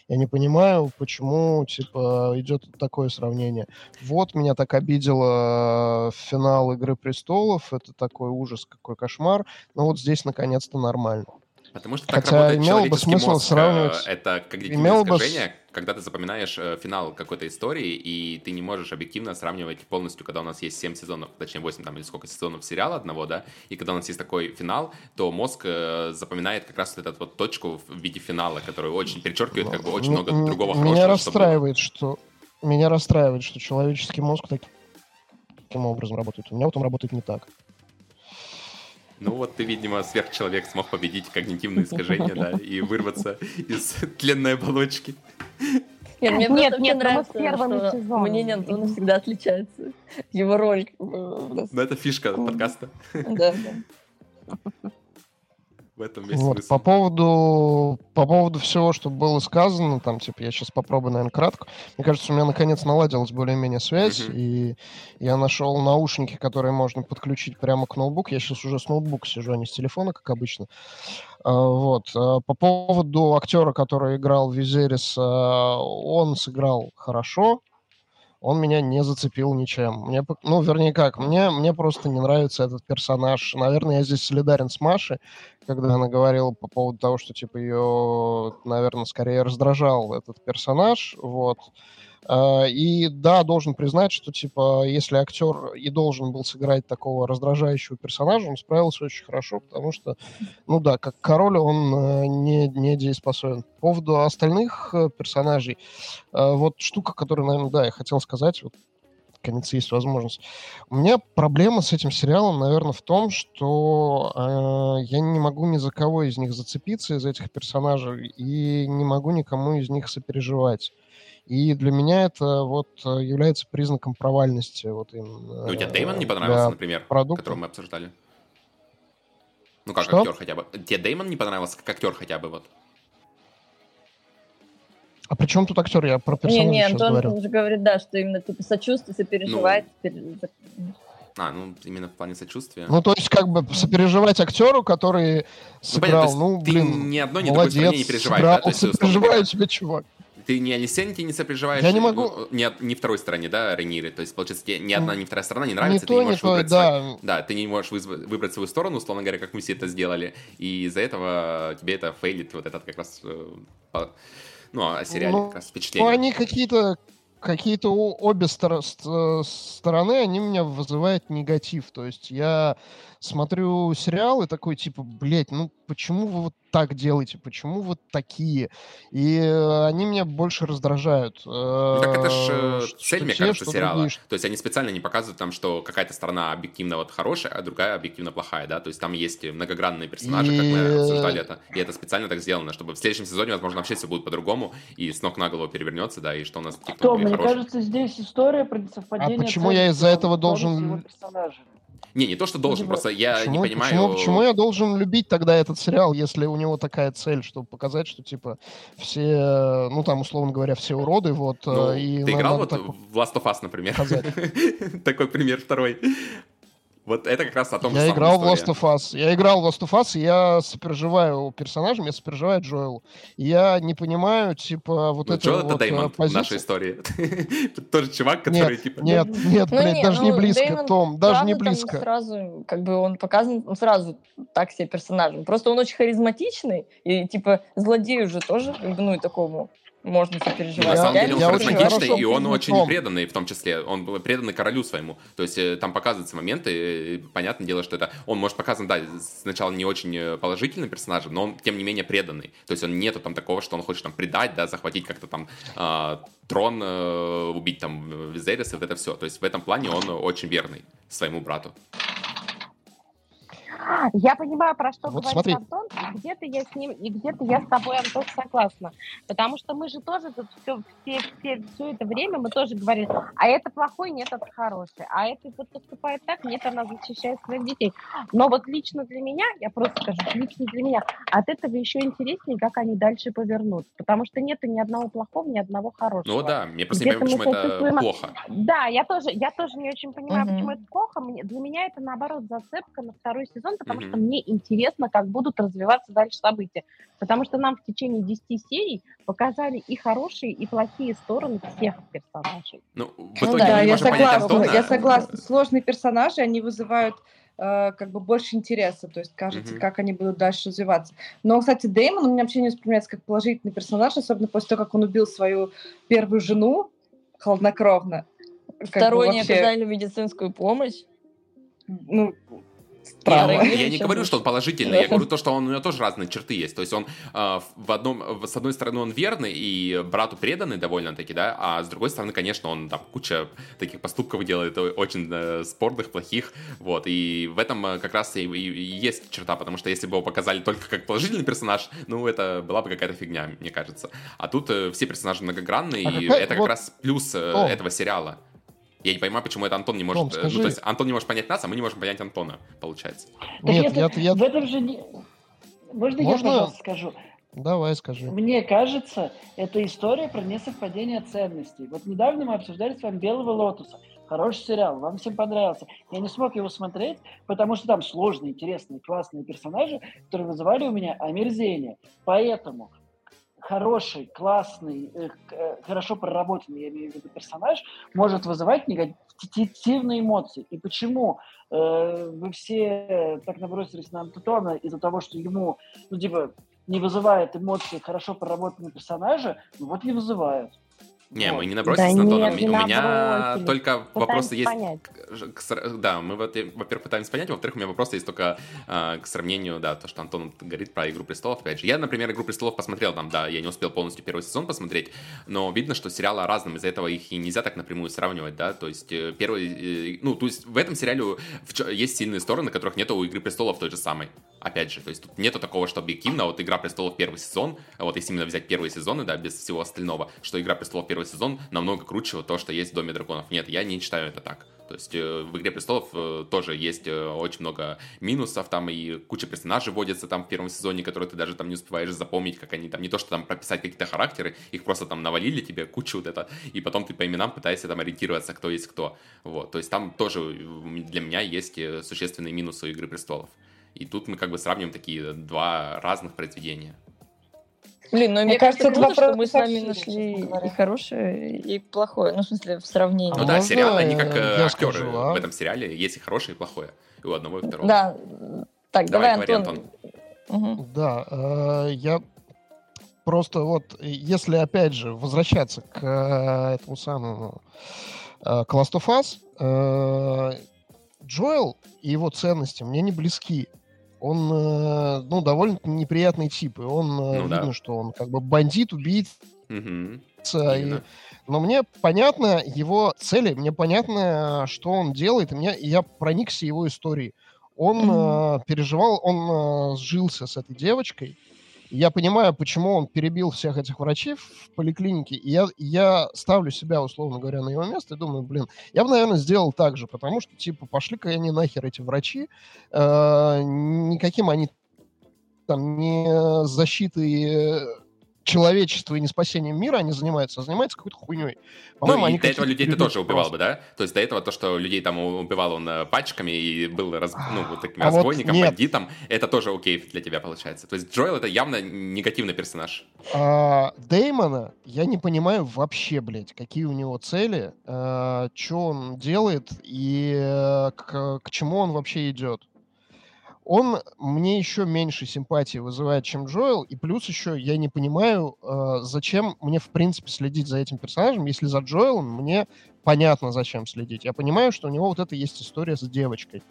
Я не понимаю, почему, типа, идет такое сравнение. Вот меня так обидело финал «Игры престолов», это такой ужас, какой кошмар, но вот здесь наконец-то нормально. Потому что так Хотя работает имело бы смысл мозг. Э, сравнивать... Это когнитивное искажение, бы... когда ты запоминаешь э, финал какой-то истории, и ты не можешь объективно сравнивать полностью, когда у нас есть 7 сезонов, точнее 8 там или сколько сезонов сериала одного, да, и когда у нас есть такой финал, то мозг э, запоминает как раз вот эту вот точку в виде финала, которую очень перечеркивает как бы очень много другого хорошего. Меня расстраивает, что меня расстраивает, что человеческий мозг таким образом работает. У меня вот он работает не так. Ну вот ты, видимо, сверхчеловек смог победить когнитивные искажения, да, и вырваться из тленной оболочки. Нет, мне нет, нет, нравится, что сезоном. мнение Антона всегда отличается. Его роль. Ну, это фишка подкаста. Да, да в этом весь вот, смысл. По поводу, по поводу всего, что было сказано, там, типа, я сейчас попробую, наверное, кратко. Мне кажется, у меня наконец наладилась более-менее связь, uh-huh. и я нашел наушники, которые можно подключить прямо к ноутбуку. Я сейчас уже с ноутбука сижу, а не с телефона, как обычно. А, вот. А, по поводу актера, который играл Визерис, он сыграл хорошо, он меня не зацепил ничем. Мне, ну, вернее как, мне, мне просто не нравится этот персонаж. Наверное, я здесь солидарен с Машей, когда она говорила по поводу того, что, типа, ее, наверное, скорее раздражал этот персонаж, вот. А, и да, должен признать, что типа, если актер и должен был сыграть такого раздражающего персонажа, он справился очень хорошо, потому что, ну да, как король он э, не, не дееспособен. По поводу остальных э, персонажей, э, вот штука, которую, наверное, да, я хотел сказать, вот наконец есть возможность. У меня проблема с этим сериалом, наверное, в том, что э, я не могу ни за кого из них зацепиться, из этих персонажей, и не могу никому из них сопереживать. И для меня это вот э, является признаком провальности. Вот именно, ну, у тебя Деймон не понравился, например, продукта. которого мы обсуждали? Ну, как Что? актер хотя бы. Тебе Деймон не понравился как актер хотя бы вот? А при чем тут актер? Я про персонажа Не, не, Антон говорю. уже говорит, да, что именно типа сочувствие, сопереживать. Ну, а, ну, именно в плане сочувствия. Ну, то есть, как бы сопереживать актеру, который сыграл, ну, ну блин, ты ни одно, ни молодец, другой не переживаешь. Сыграл, да? То есть, сопереживаю тебе, чувак ты ни Алисенти не сопереживаешь, я не могу... Ни, ни второй стороне, да, Рейниры. То есть, получается, тебе ни одна, ни вторая сторона не нравится, не ты то, не можешь не выбрать то, свой... да. да, ты не можешь выбрать свою сторону, условно говоря, как мы все это сделали, и из-за этого тебе это фейлит вот этот как раз э, ну, а сериале ну, как раз впечатление. Ну, они какие-то какие-то обе стор- стороны, они меня вызывают негатив. То есть я смотрю сериал и такой, типа, блядь, ну почему вы вот так делаете, почему вот такие? И э, они меня больше раздражают. Ну, так это же э, цель, мне те, кажется, сериала. Другие. То есть они специально не показывают там, что какая-то сторона объективно вот хорошая, а другая объективно плохая, да? То есть там есть многогранные персонажи, и... как мы обсуждали это. И это специально так сделано, чтобы в следующем сезоне, возможно, вообще все будет по-другому, и с ног на голову перевернется, да, и что у нас Кто? Мне хороший. кажется, здесь история про совпадение... А почему я из-за этого должен... Не, не то, что должен, просто я почему, не понимаю... Почему, почему я должен любить тогда этот сериал, если у него такая цель, чтобы показать, что, типа, все, ну, там, условно говоря, все уроды, вот, ну, и... Ты играл вот так... в Last of Us, например? Такой пример второй. Вот это как раз о том я же играл в Last of Us. Я играл в Last of Us, и я сопереживаю персонажем, я сопереживаю Джоэлу. Я не понимаю, типа, вот ну, это Джоэл вот это Дэймон в нашей истории. Тот же чувак, который, нет, типа... Нет, нет, ну, блядь, даже не ну, близко, Том, даже не близко. сразу, как бы, он показан сразу так себе персонажем. Просто он очень харизматичный, и, типа, злодею же тоже, как бы, ну, и такому можно сопереживать. На самом деле он харизматичный, и он очень преданный в том числе. Он преданный королю своему. То есть э, там показываются моменты, понятное дело, что это... Он может показан, да, сначала не очень э, положительный персонаж, но он, тем не менее, преданный. То есть он нету там такого, что он хочет там предать, да, захватить как-то там э, трон, э, убить там Визерис, и вот это все. То есть в этом плане он очень верный своему брату. Я понимаю, про что вот говорит смотри. Антон, и где-то я с ним, и где-то я с тобой, Антон, согласна. Потому что мы же тоже тут все, все, все, все это время мы тоже говорили, а это плохой, нет, это хороший. А это вот поступает так, нет, она защищает своих детей. Но вот лично для меня, я просто скажу, лично для меня, от этого еще интереснее, как они дальше повернут. Потому что нет ни одного плохого, ни одного хорошего. Ну да, мне просто не понимаю, почему это плохо. Да, я тоже, я тоже не очень понимаю, угу. почему это плохо. Мне, для меня это, наоборот, зацепка на второй сезон, сезон, потому mm-hmm. что мне интересно, как будут развиваться дальше события. Потому что нам в течение 10 серий показали и хорошие, и плохие стороны всех персонажей. Ну, в ну итоге ну, да, я согласна, я согласна. Сложные персонажи, они вызывают э, как бы больше интереса, то есть кажется, mm-hmm. как они будут дальше развиваться. Но, кстати, Дэймон у меня вообще не воспринимается как положительный персонаж, особенно после того, как он убил свою первую жену хладнокровно. Второй не вообще... оказали медицинскую помощь. Ну, Странно. Я, я не говорю, что он положительный, я говорю то, что он, у него тоже разные черты есть. То есть он э, в одном, с одной стороны он верный и брату преданный довольно-таки, да, а с другой стороны, конечно, он там куча таких поступков делает очень э, спорных, плохих, вот. И в этом э, как раз и, и, и есть черта, потому что если бы его показали только как положительный персонаж, ну это была бы какая-то фигня, мне кажется. А тут э, все персонажи многогранные, а и какая, это вот... как раз плюс э, этого сериала. Я не понимаю, почему это Антон не может... Том, скажи... ну, то есть Антон не может понять нас, а мы не можем понять Антона, получается. Нет, это, я, я... В этом же не... Можно, Можно я, пожалуйста, скажу? Давай, скажи. Мне кажется, это история про несовпадение ценностей. Вот недавно мы обсуждали с вами «Белого лотоса». Хороший сериал, вам всем понравился. Я не смог его смотреть, потому что там сложные, интересные, классные персонажи, которые вызывали у меня омерзение. Поэтому хороший, классный, э, э, хорошо проработанный, я имею в виду, персонаж, может вызывать негативные эмоции. И почему э, вы все так набросились на Антона из-за того, что ему, ну, типа, не вызывает эмоции хорошо проработанные персонажи, ну вот не вызывает. Не, вот. мы не набросились да на Антона. Нет, У меня только Пытаемся вопросы есть... Понять. К, к, да, мы, во-первых, пытаемся понять, во-вторых, у меня вопросы есть только э, к сравнению, да, то, что Антон говорит про «Игру престолов», опять же. Я, например, «Игру престолов» посмотрел там, да, я не успел полностью первый сезон посмотреть, но видно, что сериалы разные, из-за этого их и нельзя так напрямую сравнивать, да, то есть э, первый, э, ну, то есть в этом сериале есть сильные стороны, которых нет у «Игры престолов» той же самой, опять же, то есть тут нету такого, что объективно, вот «Игра престолов» первый сезон, вот если именно взять первые сезоны, да, без всего остального, что «Игра престолов» первый сезон намного круче вот то, что есть в Доме драконов. Нет, я не считаю это так. То есть э, в «Игре престолов» э, тоже есть э, очень много минусов, там и куча персонажей вводится там в первом сезоне, которые ты даже там не успеваешь запомнить, как они там, не то что там прописать какие-то характеры, их просто там навалили тебе кучу вот это, и потом ты по именам пытаешься там ориентироваться, кто есть кто. Вот, то есть там тоже для меня есть существенные минусы «Игры престолов». И тут мы как бы сравним такие два разных произведения. Блин, ну мне, мне кажется, это круто, что мы с вами нашли и хорошее, и плохое. Ну, в смысле, в сравнении. Ну да, сериалы, они как э, актеры скажу, а? в этом сериале. Есть и хорошее, и плохое. И у одного, и второго. Да. Так, давай, давай Антон. Антон. Угу. Да, э, я просто вот, если опять же возвращаться к э, этому самому э, к Last of Us, э, Джоэл и его ценности мне не близки он, э, ну, довольно неприятный тип, и он, э, ну, видно, да. что он как бы бандит, убийца, угу. и... но мне понятно его цели, мне понятно, что он делает, и мне, я проникся его историей. Он mm-hmm. э, переживал, он э, сжился с этой девочкой, я понимаю, почему он перебил всех этих врачей в поликлинике. И я, я ставлю себя, условно говоря, на его место и думаю, блин, я бы, наверное, сделал так же, потому что, типа, пошли-ка они нахер, эти врачи. Э, никаким они там не защитой человечества и не спасением мира они занимаются, а занимаются какой-то хуйней. По-моему, ну, они до этого людей ты тоже убивал бы, да? То есть до этого то, что людей там убивал он э, пачками и был раз, ну, вот таким а разбойником, вот бандитом, это тоже окей для тебя получается. То есть Джоэл это явно негативный персонаж. А, Деймона я не понимаю вообще, блядь, какие у него цели, а, что он делает и а, к, к чему он вообще идет он мне еще меньше симпатии вызывает, чем Джоэл, и плюс еще я не понимаю, э, зачем мне в принципе следить за этим персонажем, если за Джоэлом мне понятно, зачем следить. Я понимаю, что у него вот это есть история с девочкой.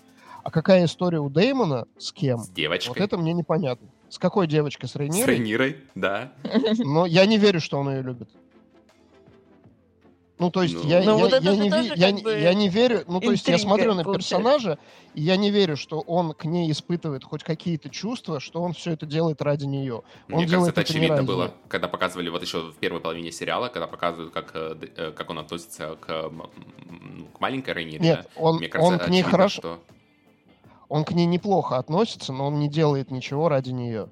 А какая история у Деймона? С кем? С девочкой. Вот это мне непонятно. С какой девочкой? С Рейнирой? С Рейнирой, да. Но я не верю, что он ее любит. Ну, то есть, ну, я, я, вот я, не, я, я не верю, ну, то есть, я смотрю на персонажа, и я не верю, что он к ней испытывает хоть какие-то чувства, что он все это делает ради нее. Он Мне кажется, это очевидно было, нее. когда показывали вот еще в первой половине сериала, когда показывают, как, э, э, как он относится к, к маленькой Рейни. Нет, да? он, Мне кажется, он к ней хорошо... Что... Он к ней неплохо относится, но он не делает ничего ради нее.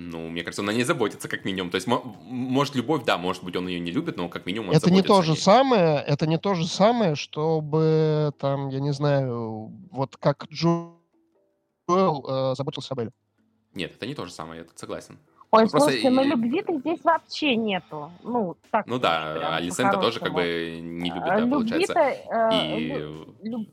Ну, мне кажется, он о ней заботится, как минимум. То есть, может, любовь, да, может быть, он ее не любит, но как минимум он Это не то же самое, это не то же самое, чтобы, там, я не знаю, вот как Джоэл э, заботился об Элле. Нет, это не то же самое, я тут согласен. Ой, ну, слушайте, но любви-то здесь вообще нету. Ну, так. Ну да, а Лисента тоже как бы не любит, да, получается. Э, и... Люб...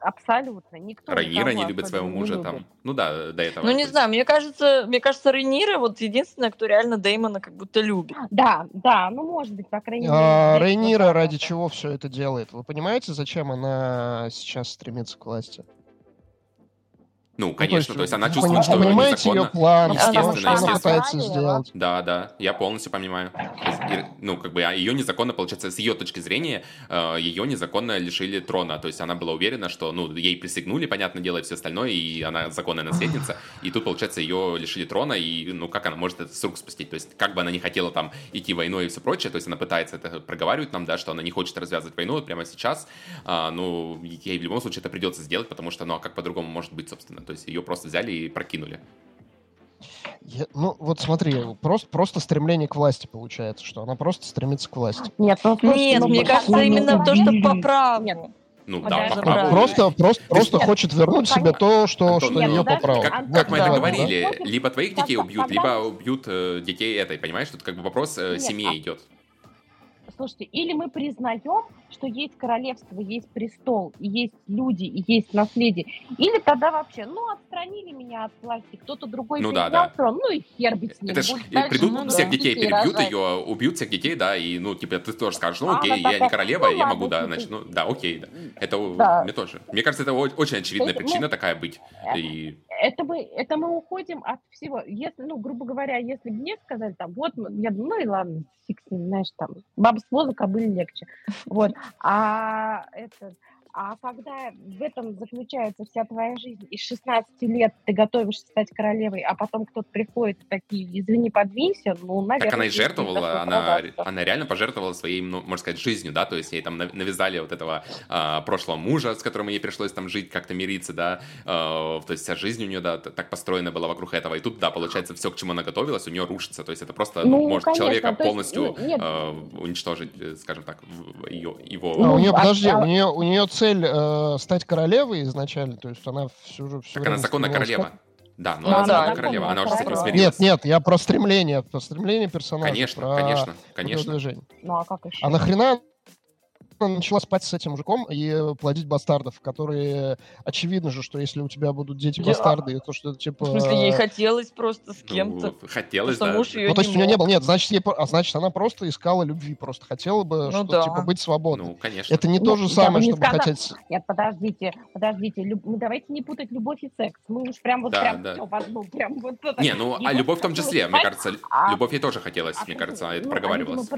Абсолютно. Никто Рейнира не любит своего мужа не там. Ну да, до этого. Ну не знаю, мне кажется, мне кажется, Рейнира вот единственная, кто реально Деймона как будто любит. Да, да, ну может быть, по крайней мере. А, Рейнира ради чего все это делает? Вы понимаете, зачем она сейчас стремится к власти? Ну, конечно, то есть, то есть она чувствует, что это незаконно. ее план, естественно, что она пытается сделать. Да, да, я полностью понимаю. Ну, как бы а ее незаконно, получается, с ее точки зрения, э, ее незаконно лишили трона. То есть она была уверена, что, ну, ей присягнули, понятно, делать все остальное, и она законная наследница. И тут, получается, ее лишили трона, и, ну, как она может это с рук спустить? То есть, как бы она не хотела там идти войной и все прочее, то есть она пытается это проговаривать нам, да, что она не хочет развязывать войну вот прямо сейчас. А, ну, ей в любом случае это придется сделать, потому что, ну, а как по-другому может быть, собственно? То есть ее просто взяли и прокинули. Я, ну, вот смотри, просто, просто стремление к власти получается, что она просто стремится к власти. Нет, ну, Нет ну, мне кажется, именно то, что по праву. Нет. Ну да, по праву. Просто, просто, просто хочет вернуть себе то, что, Антон, что ее по праву. Как, как мы это говорили, да? либо твоих детей убьют, либо убьют э, детей этой, понимаешь? Тут как бы вопрос э, семьи а идет. Слушайте, или мы признаем, что есть королевство, есть престол, есть люди, есть наследие. Или тогда вообще, ну, отстранили меня от власти, кто-то другой ну, да, да. трон, ну и хер быть с ним. Это ж, придут, ну, всех да, детей перебьют рожать. ее, убьют всех детей, да, и, ну, типа, ты тоже скажешь, ну, окей, а, я не королева, ну, я могу, да, значит, ну, да, окей, да. Это да. мне тоже. Мне кажется, это очень очевидная есть, причина ну, такая быть. Э, и... Это мы, это мы уходим от всего. Если, ну, грубо говоря, если бы мне сказали, там, вот, я думаю, ну и ладно, фиг с ним, знаешь, там, баба с воза, кобыль легче. Вот. А это, а когда в этом заключается вся твоя жизнь, и с 16 лет ты готовишься стать королевой, а потом кто-то приходит и такие, извини, подвинься, ну, наверное... Так она и жертвовала, она, она реально пожертвовала своей, ну, можно сказать, жизнью, да, то есть ей там навязали вот этого а, прошлого мужа, с которым ей пришлось там жить, как-то мириться, да, а, то есть вся жизнь у нее, да, так построена была вокруг этого, и тут, да, получается, все, к чему она готовилась, у нее рушится, то есть это просто ну, может конечно, человека полностью есть, а, уничтожить, э, скажем так, ее, его... А, у нее, подожди, а, у нее, у нее цель э, стать королевой изначально, то есть она всю же... так она законная королева. Стать... Да, но ну, она да, королева, она уже с этим смирилась. Нет, нет, я про стремление, про стремление персонажа. Конечно, про конечно, конечно. Ну а как еще? А нахрена начала спать с этим мужиком и плодить бастардов, которые очевидно же, что если у тебя будут дети бастарды, я... то что это типа. В смысле, ей хотелось просто с кем-то. Ну, хотелось, да. Муж ее ну, то есть у нее не было. Нет, значит, ей, а значит, она просто искала любви, просто хотела бы, ну, что, да. типа, быть свободной. Ну, конечно. Это не ну, то же самое, чтобы сказала... хотеть. Нет, подождите, подождите. Люб... Ну, давайте не путать любовь и секс. Мы уж прям вот да, прям да. все в одну, прям вот это. Не, ну, а любовь в том числе, мне кажется, а... любовь ей тоже хотелось, а, мне кажется, это ну, проговаривалось.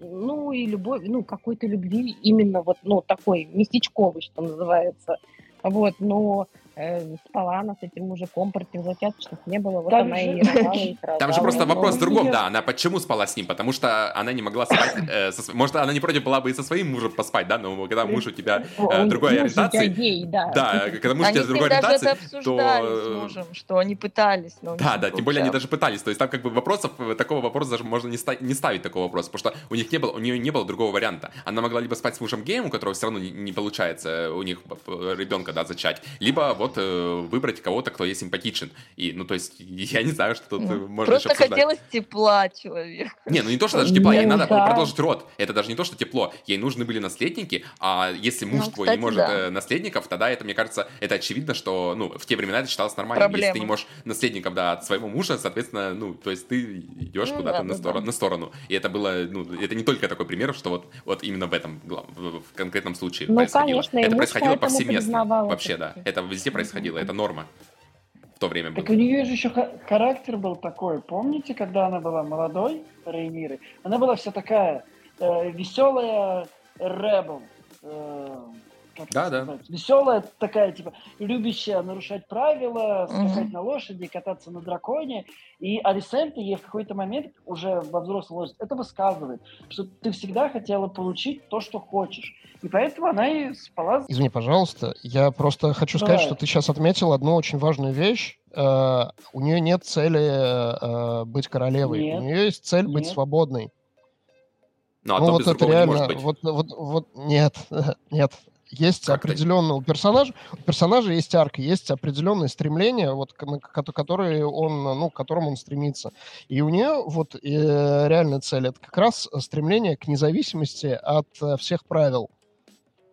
Ну, и любовь, ну, какой-то любви именно вот, ну, такой местечковый, что называется. Вот, но э, спала она с этим мужиком, противозачаточных не было, вот там она же... и рожала, Там же просто вопрос в другом, да, она почему спала с ним? Потому что она не могла спать, э, со, может, она не против была бы и со своим мужем поспать, да, но когда муж у тебя э, другой ориентации... Гей, да. да, когда муж у тебя другой ориентации, то... с мужем, что они пытались, но Да, да, тем более они даже пытались, то есть там как бы вопросов, такого вопроса даже можно не, ста- не ставить такого вопроса, потому что у них не было, у нее не было другого варианта. Она могла либо спать с мужем геем, у которого все равно не, не получается у них ребенка, да, зачать, либо вот э, выбрать кого-то, кто ей симпатичен. И, ну, то есть, я не знаю, что тут ну, можно Просто хотелось тепла человека. Не, ну не то, что даже тепла, ей надо да. продолжить род. Это даже не то, что тепло. Ей нужны были наследники, а если муж ну, твой кстати, не может да. Э, наследников, тогда это, мне кажется, это очевидно, что, ну, в те времена это считалось нормально. Проблема. Если ты не можешь наследником, да, от своего мужа, соответственно, ну, то есть ты идешь ну, куда-то да, на, да, сторону, на сторону. И это было, ну, это не только такой пример, что вот, вот именно в этом, в конкретном случае ну, происходило. Конечно, это происходило повсеместно. Вообще, да. Это везде происходило, это норма в то время было. Так у нее же еще характер был такой. Помните, когда она была молодой, Рейниры? Она была вся такая э, веселая ребел. Э, да, да. Веселая такая, типа, любящая нарушать правила, скакать mm-hmm. на лошади, кататься на драконе. И Алисенте ей в какой-то момент уже во взрослом возрасте это высказывает, что ты всегда хотела получить то, что хочешь. И поэтому она и спала. Извини, пожалуйста, я просто хочу Давай. сказать, что ты сейчас отметил одну очень важную вещь. Uh, у нее нет цели uh, быть королевой. Нет. У нее есть цель нет. быть свободной. Ну, а ну вот это реально, вот, вот, вот, нет, нет, есть как определенный у персонажа, у персонажа есть арка, есть определенное стремление, вот, которые он, ну, к которому он стремится. И у нее вот э, реальная цель это как раз стремление к независимости от э, всех правил,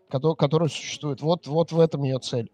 которые, которые существуют. Вот, вот в этом ее цель.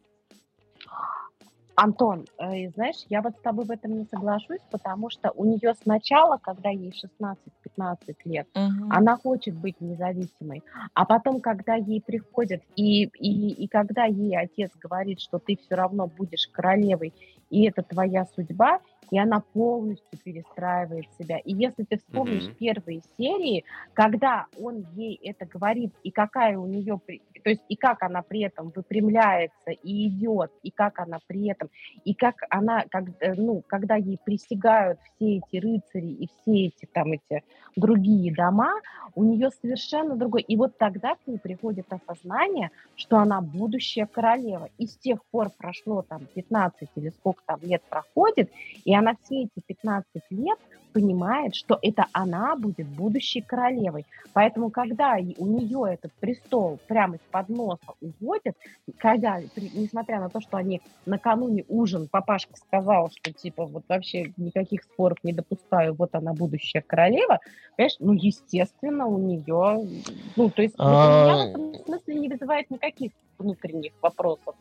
Антон, э, знаешь, я вот с тобой в этом не соглашусь, потому что у нее сначала, когда ей 16-15 лет, угу. она хочет быть независимой, а потом, когда ей приходят, и, и, и когда ей отец говорит, что ты все равно будешь королевой, и это твоя судьба, и она полностью перестраивает себя. И если ты вспомнишь mm-hmm. первые серии, когда он ей это говорит, и какая у нее, то есть и как она при этом выпрямляется и идет, и как она при этом, и как она, как, э, ну, когда ей присягают все эти рыцари и все эти там эти другие дома, у нее совершенно другой. И вот тогда к ней приходит осознание, что она будущая королева. И с тех пор прошло там 15 или сколько там лет проходит, и она все эти 15 лет понимает, что это она будет будущей королевой. Поэтому, когда у нее этот престол прямо из-под носа уводят, когда, несмотря на то, что они накануне ужин, папашка сказал, что типа вот вообще никаких споров не допускаю, вот она будущая королева, понимаешь, ну, естественно, у нее, ну, то есть, а... меня в этом смысле не вызывает никаких внутренних вопросов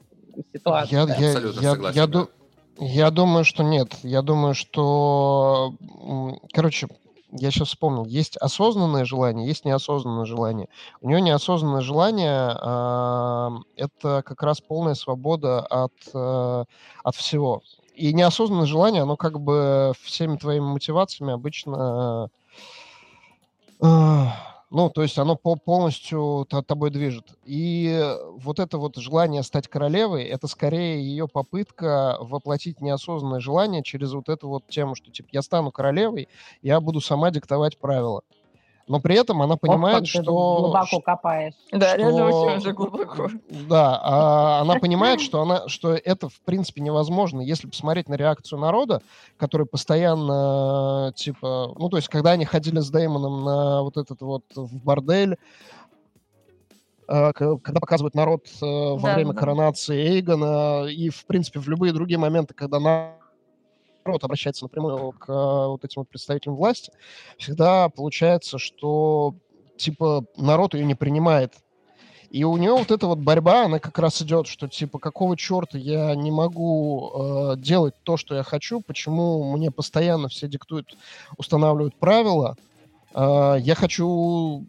ситуации. Я, я, Абсолютно я, согласен. Я. Я думаю, что нет. Я думаю, что... Короче, я сейчас вспомнил. Есть осознанное желание, есть неосознанное желание. У нее неосознанное желание э, это как раз полная свобода от, э, от всего. И неосознанное желание, оно как бы всеми твоими мотивациями обычно... Э, ну, то есть оно полностью тобой движет. И вот это вот желание стать королевой, это скорее ее попытка воплотить неосознанное желание через вот эту вот тему, что типа я стану королевой, я буду сама диктовать правила но при этом она понимает, вот что... глубоко копаешь. Да, что... реально очень уже глубоко. Да, а она понимает, что, она, что это, в принципе, невозможно. Если посмотреть на реакцию народа, который постоянно, типа... Ну, то есть, когда они ходили с Деймоном на вот этот вот в бордель, а, когда показывают народ э, во да, время да. коронации Эйгона и, в принципе, в любые другие моменты, когда народ обращается напрямую к э, вот этим вот представителям власти, всегда получается, что типа народ ее не принимает. И у нее вот эта вот борьба, она как раз идет, что типа какого черта я не могу э, делать то, что я хочу, почему мне постоянно все диктуют, устанавливают правила. Э, я хочу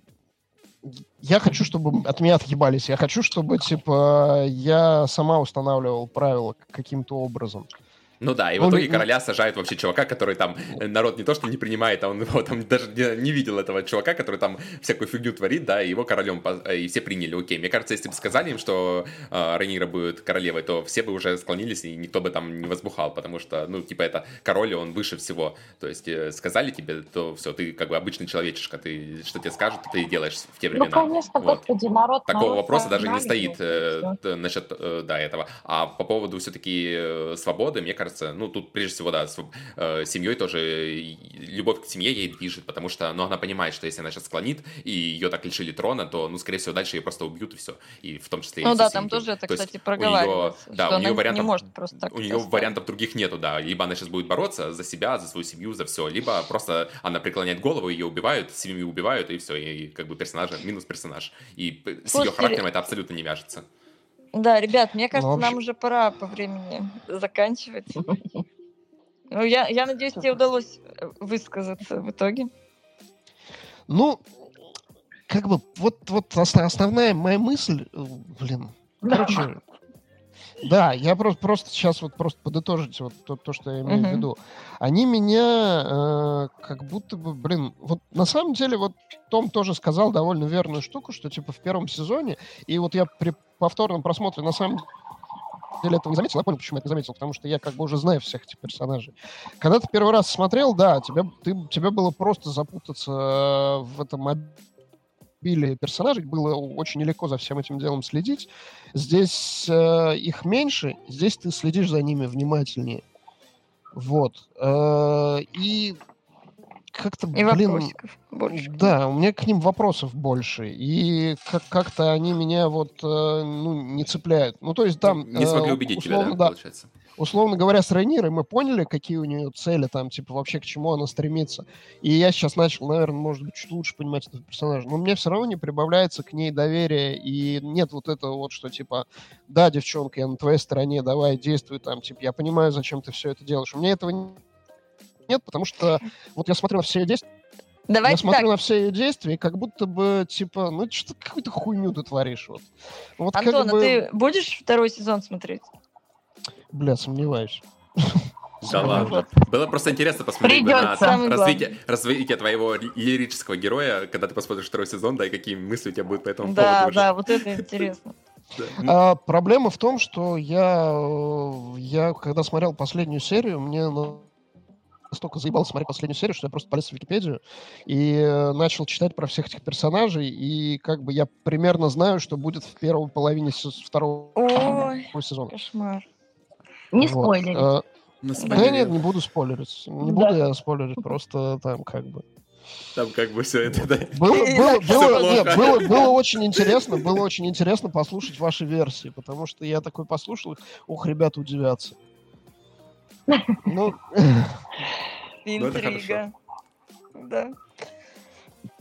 я хочу, чтобы от меня отъебались. Я хочу, чтобы, типа, я сама устанавливал правила каким-то образом. Ну да, и в итоге короля сажают вообще чувака, который там э, народ не то что не принимает, а он его там даже не, не видел этого чувака, который там всякую фигню творит, да, и его королем, э, и все приняли, окей. Мне кажется, если бы сказали им, что э, Рейнира будет королевой, то все бы уже склонились, и никто бы там не возбухал, потому что, ну, типа, это король, он выше всего. То есть э, сказали тебе, то все, ты как бы обычный человечишка, ты что тебе скажут, ты делаешь в те ну, времена. Ну, конечно, вот. господи, народ. Такого народ, вопроса даже не стоит э, насчет, э, да, этого. А по поводу все-таки э, свободы, мне кажется, кажется, ну, тут прежде всего, да, с э, семьей тоже, любовь к семье ей движет, потому что, ну, она понимает, что если она сейчас склонит, и ее так лишили трона, то, ну, скорее всего, дальше ее просто убьют, и все. И в том числе Ну да, там тоже это, то кстати, проговаривается, да, у нее вариантов, не может просто так У нее вариантов других нету, да. Либо она сейчас будет бороться за себя, за свою семью, за все, либо просто она преклоняет голову, ее убивают, семью убивают, и все, и как бы персонажа, минус персонаж. И с ее характером это абсолютно не вяжется. Да, ребят, мне кажется, ну, нам уже пора по времени заканчивать. Ну, я, я надеюсь, тебе удалось э, высказаться в итоге. Ну, как бы, вот, вот основная моя мысль, э, блин, короче, да, я просто, просто сейчас вот просто подытожить вот то, то что я имею uh-huh. в виду. Они меня э, как будто бы, блин, вот на самом деле вот Том тоже сказал довольно верную штуку, что типа в первом сезоне, и вот я при повторном просмотре на самом деле этого не заметил, я понял, почему я это не заметил, потому что я как бы уже знаю всех этих персонажей. Когда ты первый раз смотрел, да, тебе, ты, тебе было просто запутаться в этом обилии персонажей, было очень нелегко за всем этим делом следить. Здесь э, их меньше, здесь ты следишь за ними внимательнее. Вот. Э, и как-то, и блин, вопросиков больше. Да, у меня к ним вопросов больше. И как- как-то они меня вот, э, ну, не цепляют. Ну, то есть там... Не смогли э, убедить условно, тебя, да, получается? Условно говоря, с Рейнирой мы поняли, какие у нее цели там, типа, вообще к чему она стремится. И я сейчас начал, наверное, может быть, чуть лучше понимать этого персонажа. Но мне все равно не прибавляется к ней доверия. И нет вот этого вот, что, типа, да, девчонка, я на твоей стороне, давай, действуй там. Типа, я понимаю, зачем ты все это делаешь. У меня этого нет, потому что вот я смотрю на все ее действия, Давайте я смотрю так. на все ее действия, как будто бы, типа, ну, что какую-то хуйню ты творишь. Вот. Вот Антон, как бы... а ты будешь второй сезон смотреть? Бля, сомневаюсь. Да ладно. Было просто интересно посмотреть на развитие, развитие твоего лирического героя, когда ты посмотришь второй сезон, да, и какие мысли у тебя будут по этому да, поводу. Да, да, вот это интересно. А, проблема в том, что я, я, когда смотрел последнюю серию, мне настолько заебал смотреть последнюю серию, что я просто полез в Википедию и э, начал читать про всех этих персонажей, и как бы я примерно знаю, что будет в первой половине второго Ой, сезона. кошмар. Не вот. спойлерить. А, да нет, не буду спойлерить. Не да. буду я спойлерить, просто там как бы... Там как бы все это, да. Было, было, было, нет, было, было очень интересно, было очень интересно послушать ваши версии, потому что я такой послушал, ух, ребята удивятся. Ну, интрига. Да.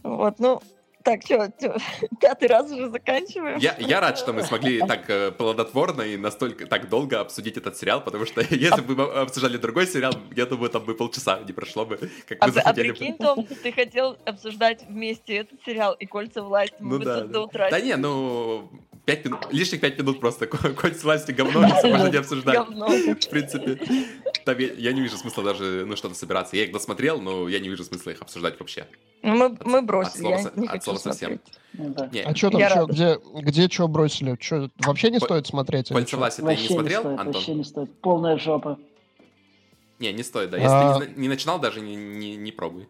Вот, ну, так, что, пятый раз уже заканчиваем? Я, я рад, что мы смогли так э, плодотворно и настолько так долго обсудить этот сериал, потому что если бы мы обсуждали другой сериал, я думаю, там бы полчаса не прошло бы, как а, мы захотели. А прикинь, Том, ты хотел обсуждать вместе этот сериал и «Кольца власти», мы ну, бы да, тут да. до утра. Да не, ну, пять минут, лишних пять минут просто. Кольца власти говно, можно не обсуждать. Говно. В принципе. Там я, я не вижу смысла даже, ну, что-то собираться. Я их досмотрел, но я не вижу смысла их обсуждать вообще. Ну, мы, мы бросили, от слова, я не от слова совсем. Ну, да. А что там, чё, где, где что бросили? Чё, вообще не По... стоит смотреть? Кольца власти ты не смотрел, не стоит, Антон? Вообще не стоит, полная жопа. Не, не стоит, да. Если а... ты не, не начинал, даже не, не, не пробуй.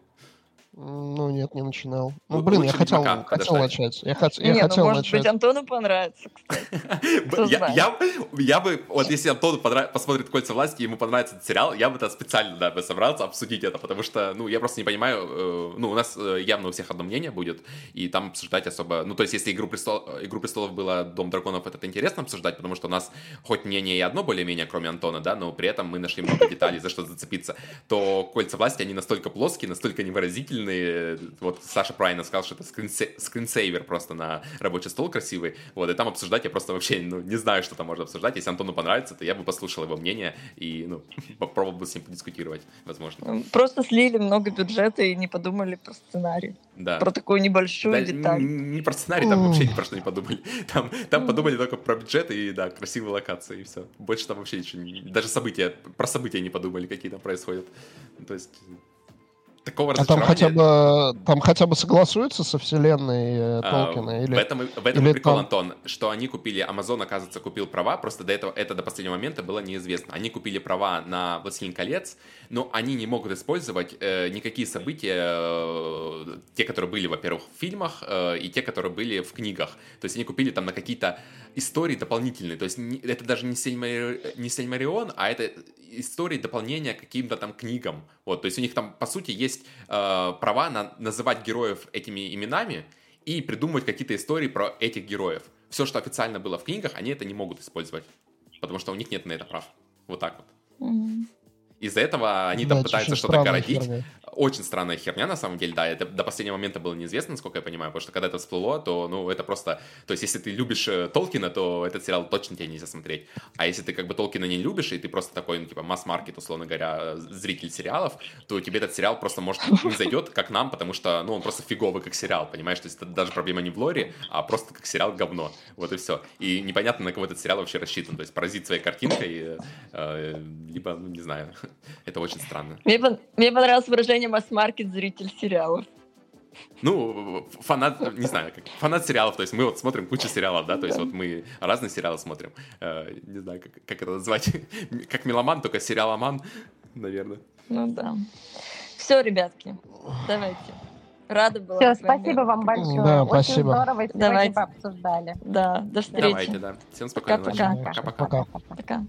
Ну, нет, не начинал. Ну, блин, я хотел, хотел начать. Я, хот, я не, ну, хотел ну, может начать. быть, Антону понравится, я, я, я бы, вот если Антону посмотрит «Кольца власти», ему понравится этот сериал, я бы это специально, да, бы собрался обсудить это, потому что, ну, я просто не понимаю, э, ну, у нас э, явно у всех одно мнение будет, и там обсуждать особо, ну, то есть, если «Игру, престол, «Игру престолов» было «Дом драконов», это интересно обсуждать, потому что у нас хоть мнение и одно более-менее, кроме Антона, да, но при этом мы нашли много деталей, за что зацепиться, то «Кольца власти», они настолько плоские, настолько невыразительные, дополнительный, вот Саша правильно сказал, что это скринсейвер просто на рабочий стол красивый, вот, и там обсуждать я просто вообще, ну, не знаю, что там можно обсуждать, если Антону понравится, то я бы послушал его мнение и, ну, попробовал бы с ним подискутировать, возможно. Просто слили много бюджета и не подумали про сценарий. Да. Про такую небольшую да, деталь. Не про сценарий, там вообще ни про что не подумали. Там, там подумали только про бюджет и, да, красивые локации, и все. Больше там вообще ничего не... Даже события, про события не подумали, какие там происходят. То есть такого а там хотя бы там хотя бы согласуются со вселенной э, Толкина а, или в этом в этом или прикол там... Антон что они купили Amazon оказывается купил права просто до этого это до последнего момента было неизвестно. Они купили права на Властелин колец но они не могут использовать э, никакие события э, те которые были во-первых в фильмах э, и те которые были в книгах. То есть они купили там на какие-то истории дополнительные. То есть не, это даже не Сельмари, не Сельмарион а это истории дополнения каким-то там книгам. Вот то есть у них там по сути есть есть э, права на называть героев этими именами и придумывать какие-то истории про этих героев. Все, что официально было в книгах, они это не могут использовать, потому что у них нет на это прав. Вот так вот. Mm-hmm. Из-за этого они да, там пытаются что-то городить. Херня. Очень странная херня, на самом деле, да, это до последнего момента было неизвестно, насколько я понимаю, потому что когда это всплыло, то, ну, это просто, то есть, если ты любишь э, Толкина, то этот сериал точно тебе нельзя смотреть, а если ты как бы Толкина не любишь, и ты просто такой, ну, типа, масс-маркет, условно говоря, зритель сериалов, то тебе этот сериал просто, может, не зайдет, как нам, потому что, ну, он просто фиговый как сериал, понимаешь, то есть, это даже проблема не в лоре, а просто как сериал говно, вот и все, и непонятно, на кого этот сериал вообще рассчитан, то есть, поразить своей картинкой, э, либо, ну, не знаю, это очень странно. Мне, мне понравилось выражение масс-маркет зритель сериалов. Ну, фанат, не знаю, как, фанат сериалов, то есть мы вот смотрим кучу сериалов, да, то есть вот мы разные сериалы смотрим, э, не знаю, как, как это назвать, как меломан, только сериаломан, наверное. Ну да. Все, ребятки, давайте. Рада была. Все, спасибо вам большое. Да, Очень спасибо. здорово, и давайте. обсуждали. Да, до встречи. Давайте, да. Всем спокойной ночи. Пока-пока. Пока.